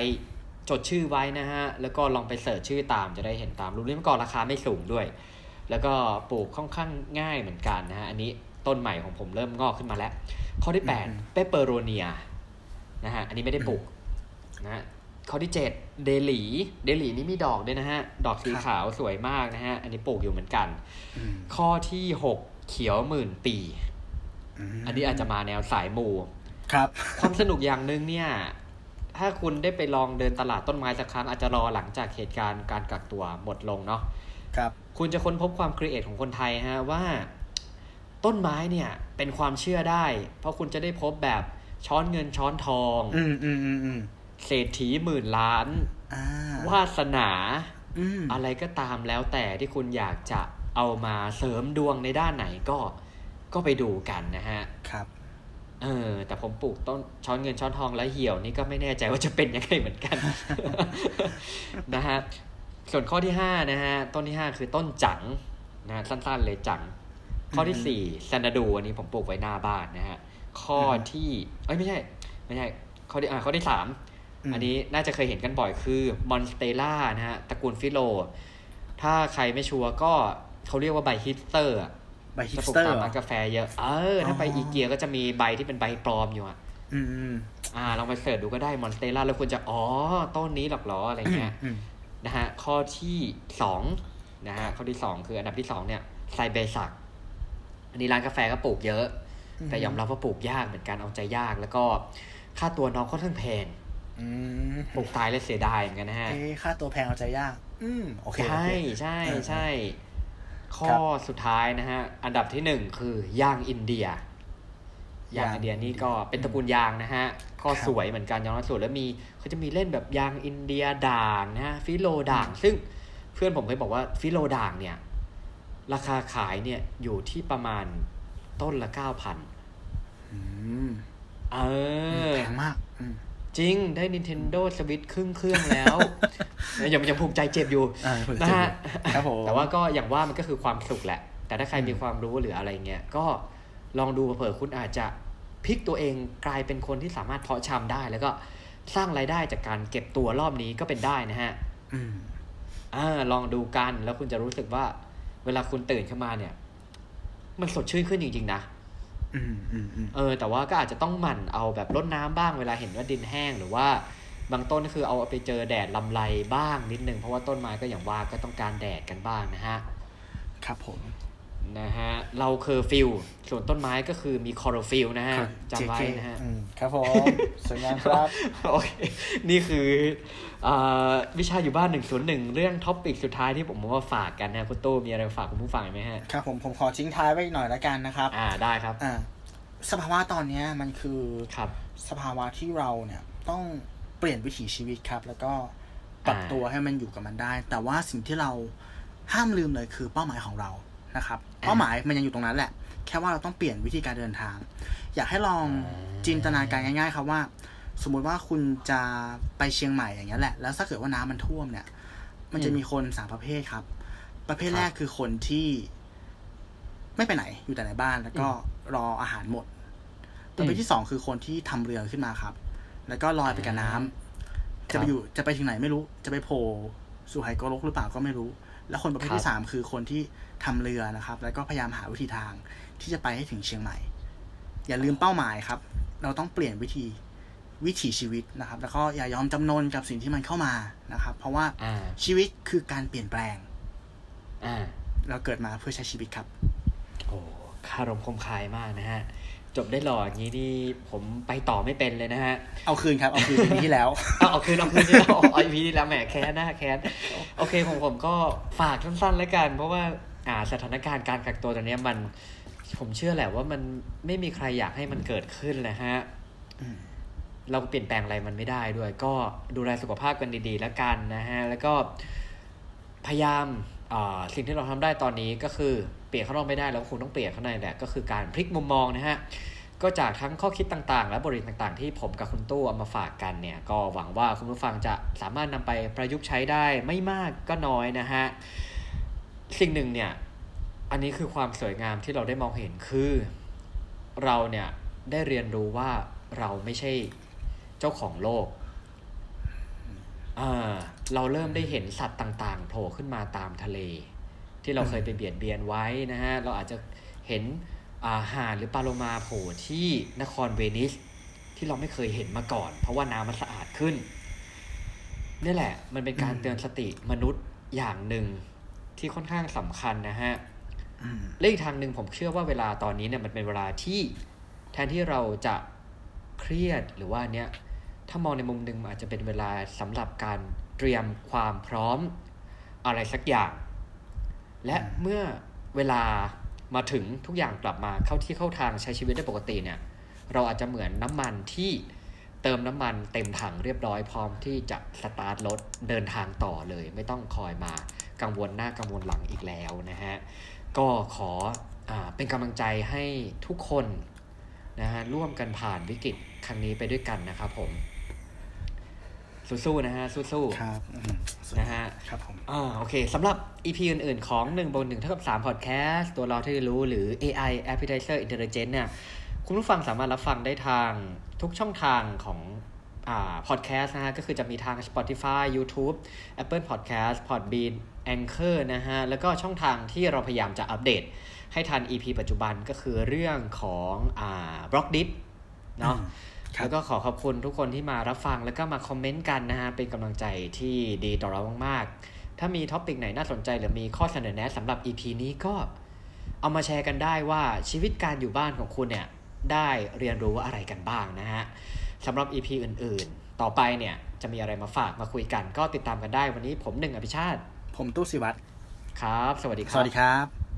จดชื่อไว้นะฮะ แล้วก็ลองไปเสิร์ชชื่อตามจะได้เห็นตามรูปลิ้นมังกรราคาไม่สูงด้วย แล้วก็ปลูกค่อนข้างง่ายเหมือนกันนะฮะ อันนี้ต้นใหม่ของผมเริ่มงอกขึ้นมาแล้ว ข้อที่8เปเปอโรเนียนะฮะ อันนี้ไม่ได้ปลูกนะฮะ ข้อที่ 7 เดลี เดลีนี่มีดอกด้วยนะฮะ ดอกสีขาวสวยมากนะฮะ อันนี้ปลูกอยู่เหมือนกันอืมข้อที่ 6 เขียวหมื่นปีมอันนี้อาจจะมาแนวสายมู ครับความสนุกอย่างหนึ่งเนี่ย ถ้าคุณได้ไปลองเดินตลาดต้นไม้สักครั้งอาจจะรอหลังจากเหตุการณ์การกักตัวหมดลงเนาะครับ คุณจะค้นพบความครีเอทของคนไทยฮะว่า ต้นไม้เนี่ยเป็นความเชื่อได้ เพราะคุณจะได้พบแบบช้อนเงินช้อนทอง อืมอืมอืมอืมเศรษฐีหมื่นล้านอ่าวาสนาอืมอะไรก็ตามแล้วแต่ที่คุณอยากจะเอามาเสริมดวงในด้านไหนก็ก็ไปดูกันนะฮะ ครับ เออ แต่ผมปลูกต้นช้อนเงินช้อนทองและเหี่ยวนี่ก็ไม่แน่ใจว่าจะเป็นยังไงเหมือนกันนะฮะส่วนข้อที่ห้านะฮะต้นที่ห้าคือต้นจังนะฮะสั้น ๆ เลยจัง ข้อที่สี่ซนาดูอันนี้ผมปลูกไว้หน้าบ้านนะฮะข้อที่เอ้ยไม่ใช่ ไม่ใช่ ข้อที่อ่าข้อที่สามอืมอันนี้น่าจะเคยเห็นกันบ่อยคือมอนสเตอร่านะฮะตระกูลฟิโล ถ้าใครไม่ชัวร์ก็เขาเรียกว่าใบฮิตเตอร์ใบฮิจะปปลูสกเตอร์ตามเหรอร้านกาแฟเยอะ เออ ถ้าไปอ๋ออีอีเกียก็จะมีใบที่เป็นใบปลอมอยู่อะ อืมอืมอ่าลองไป search ดูก็ได้มอนสเตอร่าแล้วคุณจะ อ๋อ ต้นนี้หรอกเหรออะไรเงี้ยอืมนะฮะ ข้อที่สองนะฮะ ข้อที่สองคืออันดับที่สองเนี่ยไทรใบสักอันนี้ร้านกาแฟก็ปลูกเยอะ แต่ยอมรับว่าปลูกยากเหมือนกันเอาใจยาก แล้วก็ค่าตัวน้องค่อนข้างแพงอืมปลูกตายแล้วเสียดายเหมือนกันนะฮะเอ้ค่าตัวแพงเอาใจยาก อืมโอเคใช่โอเคใช่เออใช่ ข้ครัอบสุดท้ายนะฮะ อันดับที่หนึ่งคือย่างอินเดีย ยางยางอินเดียนี่ก็เป็นตระกูลยางนะฮะ ก็ครับสวยเหมือนกันยางสวยแล้วมีเขาจะมีเล่นแบบยางอินเดียด่างนะฮะฟิโลด่าง ซึ่งเพื่อนผมเคยบอกว่าฟิโลด่างเนี่ย ราคาขายเนี่ยอยู่ที่ประมาณต้นละเก้าพันอืมเออแพงมากอืม จริงได้ Nintendo Switch ครึ่งเครื่องแล้วยังยังภูมิใจเจ็บอยู่อ่าผมจะนะเจอฮะครับผมแต่ว่าก็อย่างว่ามันก็คือความสุขแหละ แต่ถ้าใครมีความรู้หรืออะไรเงี้ยก็ลองดูเผื่อคุณอาจจะพลิกตัวเองกลายเป็นคนที่สามารถเพาะชำได้ แล้วก็สร้างรายได้จากการเก็บตัวรอบนี้ก็เป็นได้นะฮะอืมอ่าลองดูกันแล้วคุณจะรู้สึกว่า เวลาคุณตื่นขึ้นมาเนี่ย มันสดชื่นขึ้นจริงๆนะอืมอืมอืม เออ แต่ว่าก็อาจจะต้องหมั่นเอาแบบรดน้ำบ้างเวลาเห็นว่าดินแห้งหรือว่าบางต้นก็คือเอาไปเจอแดดรำไรบ้างนิดนึงเพราะว่าต้นไม้ก็อย่างว่าก็ต้องการแดดกันบ้างนะฮะ ครับผม นะฮะ เราเคอร์ฟิวส่วนต้นไม้ก็คือมีคลอโรฟิลล์นะฮะจำไว้ JK นะฮะอืมครับผมสวยงามครับ โอเค นี่คืออาวิชาอยู่บ้านหนึ่งศูนย์หนึ่งเรื่องท็อปปิกสุดท้ายที่ผมมาฝากกันนะคุณตู้มีอะไรมาฝากคุณผู้ฟังไหมฮะ ครับผมผมขอทิ้งท้ายไว้หน่อยละกันนะครับ อ่าได้ครับอ่าสภาวะตอนเนี้ยมันคือครับสภาวะที่เราเนี่ยต้องเปลี่ยนวิถีชีวิตครับ แล้วก็ปรับอ่าตัวให้มันอยู่กับมันได้ แต่ว่าสิ่งที่เราห้ามลืมเลยคือเป้าหมายของเรา นะครับเป้าหมายมันยังอยู่ตรงนั้นแหละ แค่ว่าเราต้องเปลี่ยนวิธีการเดินทาง อยากให้ลองจินตนาการง่าย ๆ ครับว่า สมมุติว่าคุณจะไปเชียงใหม่อย่างเงี้ยแหละแล้วถ้าเกิดว่าน้ำมันท่วมเนี่ย มันจะมีคนสามประเภทครับ ประเภทแรกคือคนที่ ไม่ไปไหนอยู่แต่ในบ้าน แล้วก็รออาหารหมดประเภทที่สองคือคนที่ทำเรือขึ้นมาครับ แล้วก็ลอยไปกับน้ำครัจะบไปอยู่จะไปถึงไหนไม่รู้ จะไปโผล่สู่ไฮโกลกหรือเปล่าก็ไม่รู้ แล้วคนประเภทครับที่สามคือคนที่ทำเรือนะครับ แล้วก็พยายามหาวิธีทางที่จะไปให้ถึงเชียงใหม่ อย่าลืมเป้าหมายครับ เราต้องเปลี่ยนวิธีวิถีชีวิตนะครับ แล้วก็อย่ายอมจำนนกับสิ่งที่มันเข้ามานะครับ เพราะว่าอ่าชีวิตคือการเปลี่ยนแปลงอ่าเราเกิดมาเพื่อใช้ชีวิตครับ โอ้คารมคมคายมากนะฮะ จบได้หล่ออย่างนี้นี่ผมไปต่อไม่เป็นเลยนะฮะ เอาคืนครับ เอาคืนปีที่แล้ว เอาเอาคืนเอาคืนที่เราเอาอีพีที่แล้วแหมแค้นนะแค้นโอเคของผมก็ฝากสั้นๆแล้วกัน เพราะว่าอ่าสถานการณ์การกักตัวตอนเนี้ยมัน ผมเชื่อแหละว่ามันไม่มีใครอยากให้มันเกิดขึ้นนะฮะอืมเราเปลี่ยนแปลงอะไรมันไม่ได้ด้วย ก็ดูแลสุขภาพกันดีๆ แล้วกันนะฮะ แล้วก็พยายามอ่าสิ่งที่เราทำได้ตอนนี้ก็คือ เปลี่ยนข้างนอกไม่ได้แล้วคงต้องเปลี่ยนข้างในแหละก็คือการพลิกมุมมองนะฮะก็จากทั้งข้อคิดต่างๆ และบทเรียนต่างๆ ที่ผมกับคุณตู้เอามาฝากกันเนี่ยก็หวังว่าคุณผู้ฟังจะสามารถนำไปประยุกต์ใช้ได้ไม่มากก็น้อยนะฮะสิ่งหนึ่งเนี่ยอันนี้คือความสวยงามที่เราได้มองเห็นคือ เราเนี่ยได้เรียนรู้ว่าเราไม่ใช่เจ้าของโลกอ่าเราเริ่มได้เห็นสัตว์ต่างๆโผล่ขึ้นมาตามทะเล ที่เราเคยไปเบียดเบียนไว้นะฮะเราอาจจะเห็นอ่าห่านหรือปลาโลมาโผล่ที่นครเวนิสที่เราไม่เคยเห็นมาก่อน เพราะว่าน้ำมันสะอาดขึ้นนี่แหละ มันเป็นการอืมเตือนสติมนุษย์อย่างหนึ่งที่ค่อนข้างสำคัญนะฮะอืมและอีกทางหนึ่งผมเชื่อว่าเวลาตอนนี้เนี่ยมันเป็นเวลาที่แทนที่เราจะเครียดหรือว่าเนี้ยถ้ามองในมุมหนึ่งมันอาจจะเป็นเวลาสำหรับการเตรียมความพร้อมอะไรสักอย่าง และเมื่อเวลามาถึงทุกอย่างกลับมาเข้าที่เข้าทางใช้ชีวิตได้ปกติเนี่ยเราอาจจะเหมือนน้ำมันที่เติมน้ำมันเต็มถังเรียบร้อยพร้อมที่จะสตาร์ทรถเดินทางต่อเลย ไม่ต้องคอยมากังวลหน้ากังวลหลังอีกแล้วนะฮะก็ขออเป็นกำลังใจให้ทุกคนนะฮะร่วมกันผ่านวิกฤตครั้งนี้ไปด้วยกันนะครับผม สู้ๆนะฮะสู้ครับอืมๆนะฮะครับผมอ่าโอเคสำหรับ EP อื่นๆ ของ1บน1เท่ากับ3 Podcast ตัวเราที่รู้หรือ AI Appetizer Intelligence เนี่ยคุณผู้ฟังสามารถรับฟังได้ทางทุกช่องทางของอ่า podcast นะฮะก็คือจะมีทาง Spotify YouTube Apple Podcast Podbean Anchor นะฮะแล้วก็ช่องทางที่เราพยายามจะอัปเดตให้ทัน EP ปัจจุบันก็คือเรื่องของอ่าบล็อกดิเนาะครับ แล้วก็ขอขอบคุณทุกคนที่มารับฟังแล้วก็มาคอมเมนต์กันนะฮะ เป็นกำลังใจที่ดีต่อเรามากๆ ถ้ามีท็อปิกไหนน่าสนใจหรือมีข้อเสนอแนะสำหรับ EP นี้ก็เอามาแชร์กันได้ว่าชีวิตการอยู่บ้านของคุณเนี่ย ได้เรียนรู้อะไรกันบ้างนะฮะสำหรับ EP อื่นๆ ต่อไปเนี่ยจะมีอะไรมาฝากมาคุยกัน ก็ติดตามกันได้วันนี้ผมหนึ่งอภิชาติ ผมตู้สิวัตรครับ สวัสดีคสรับวัสดีครับ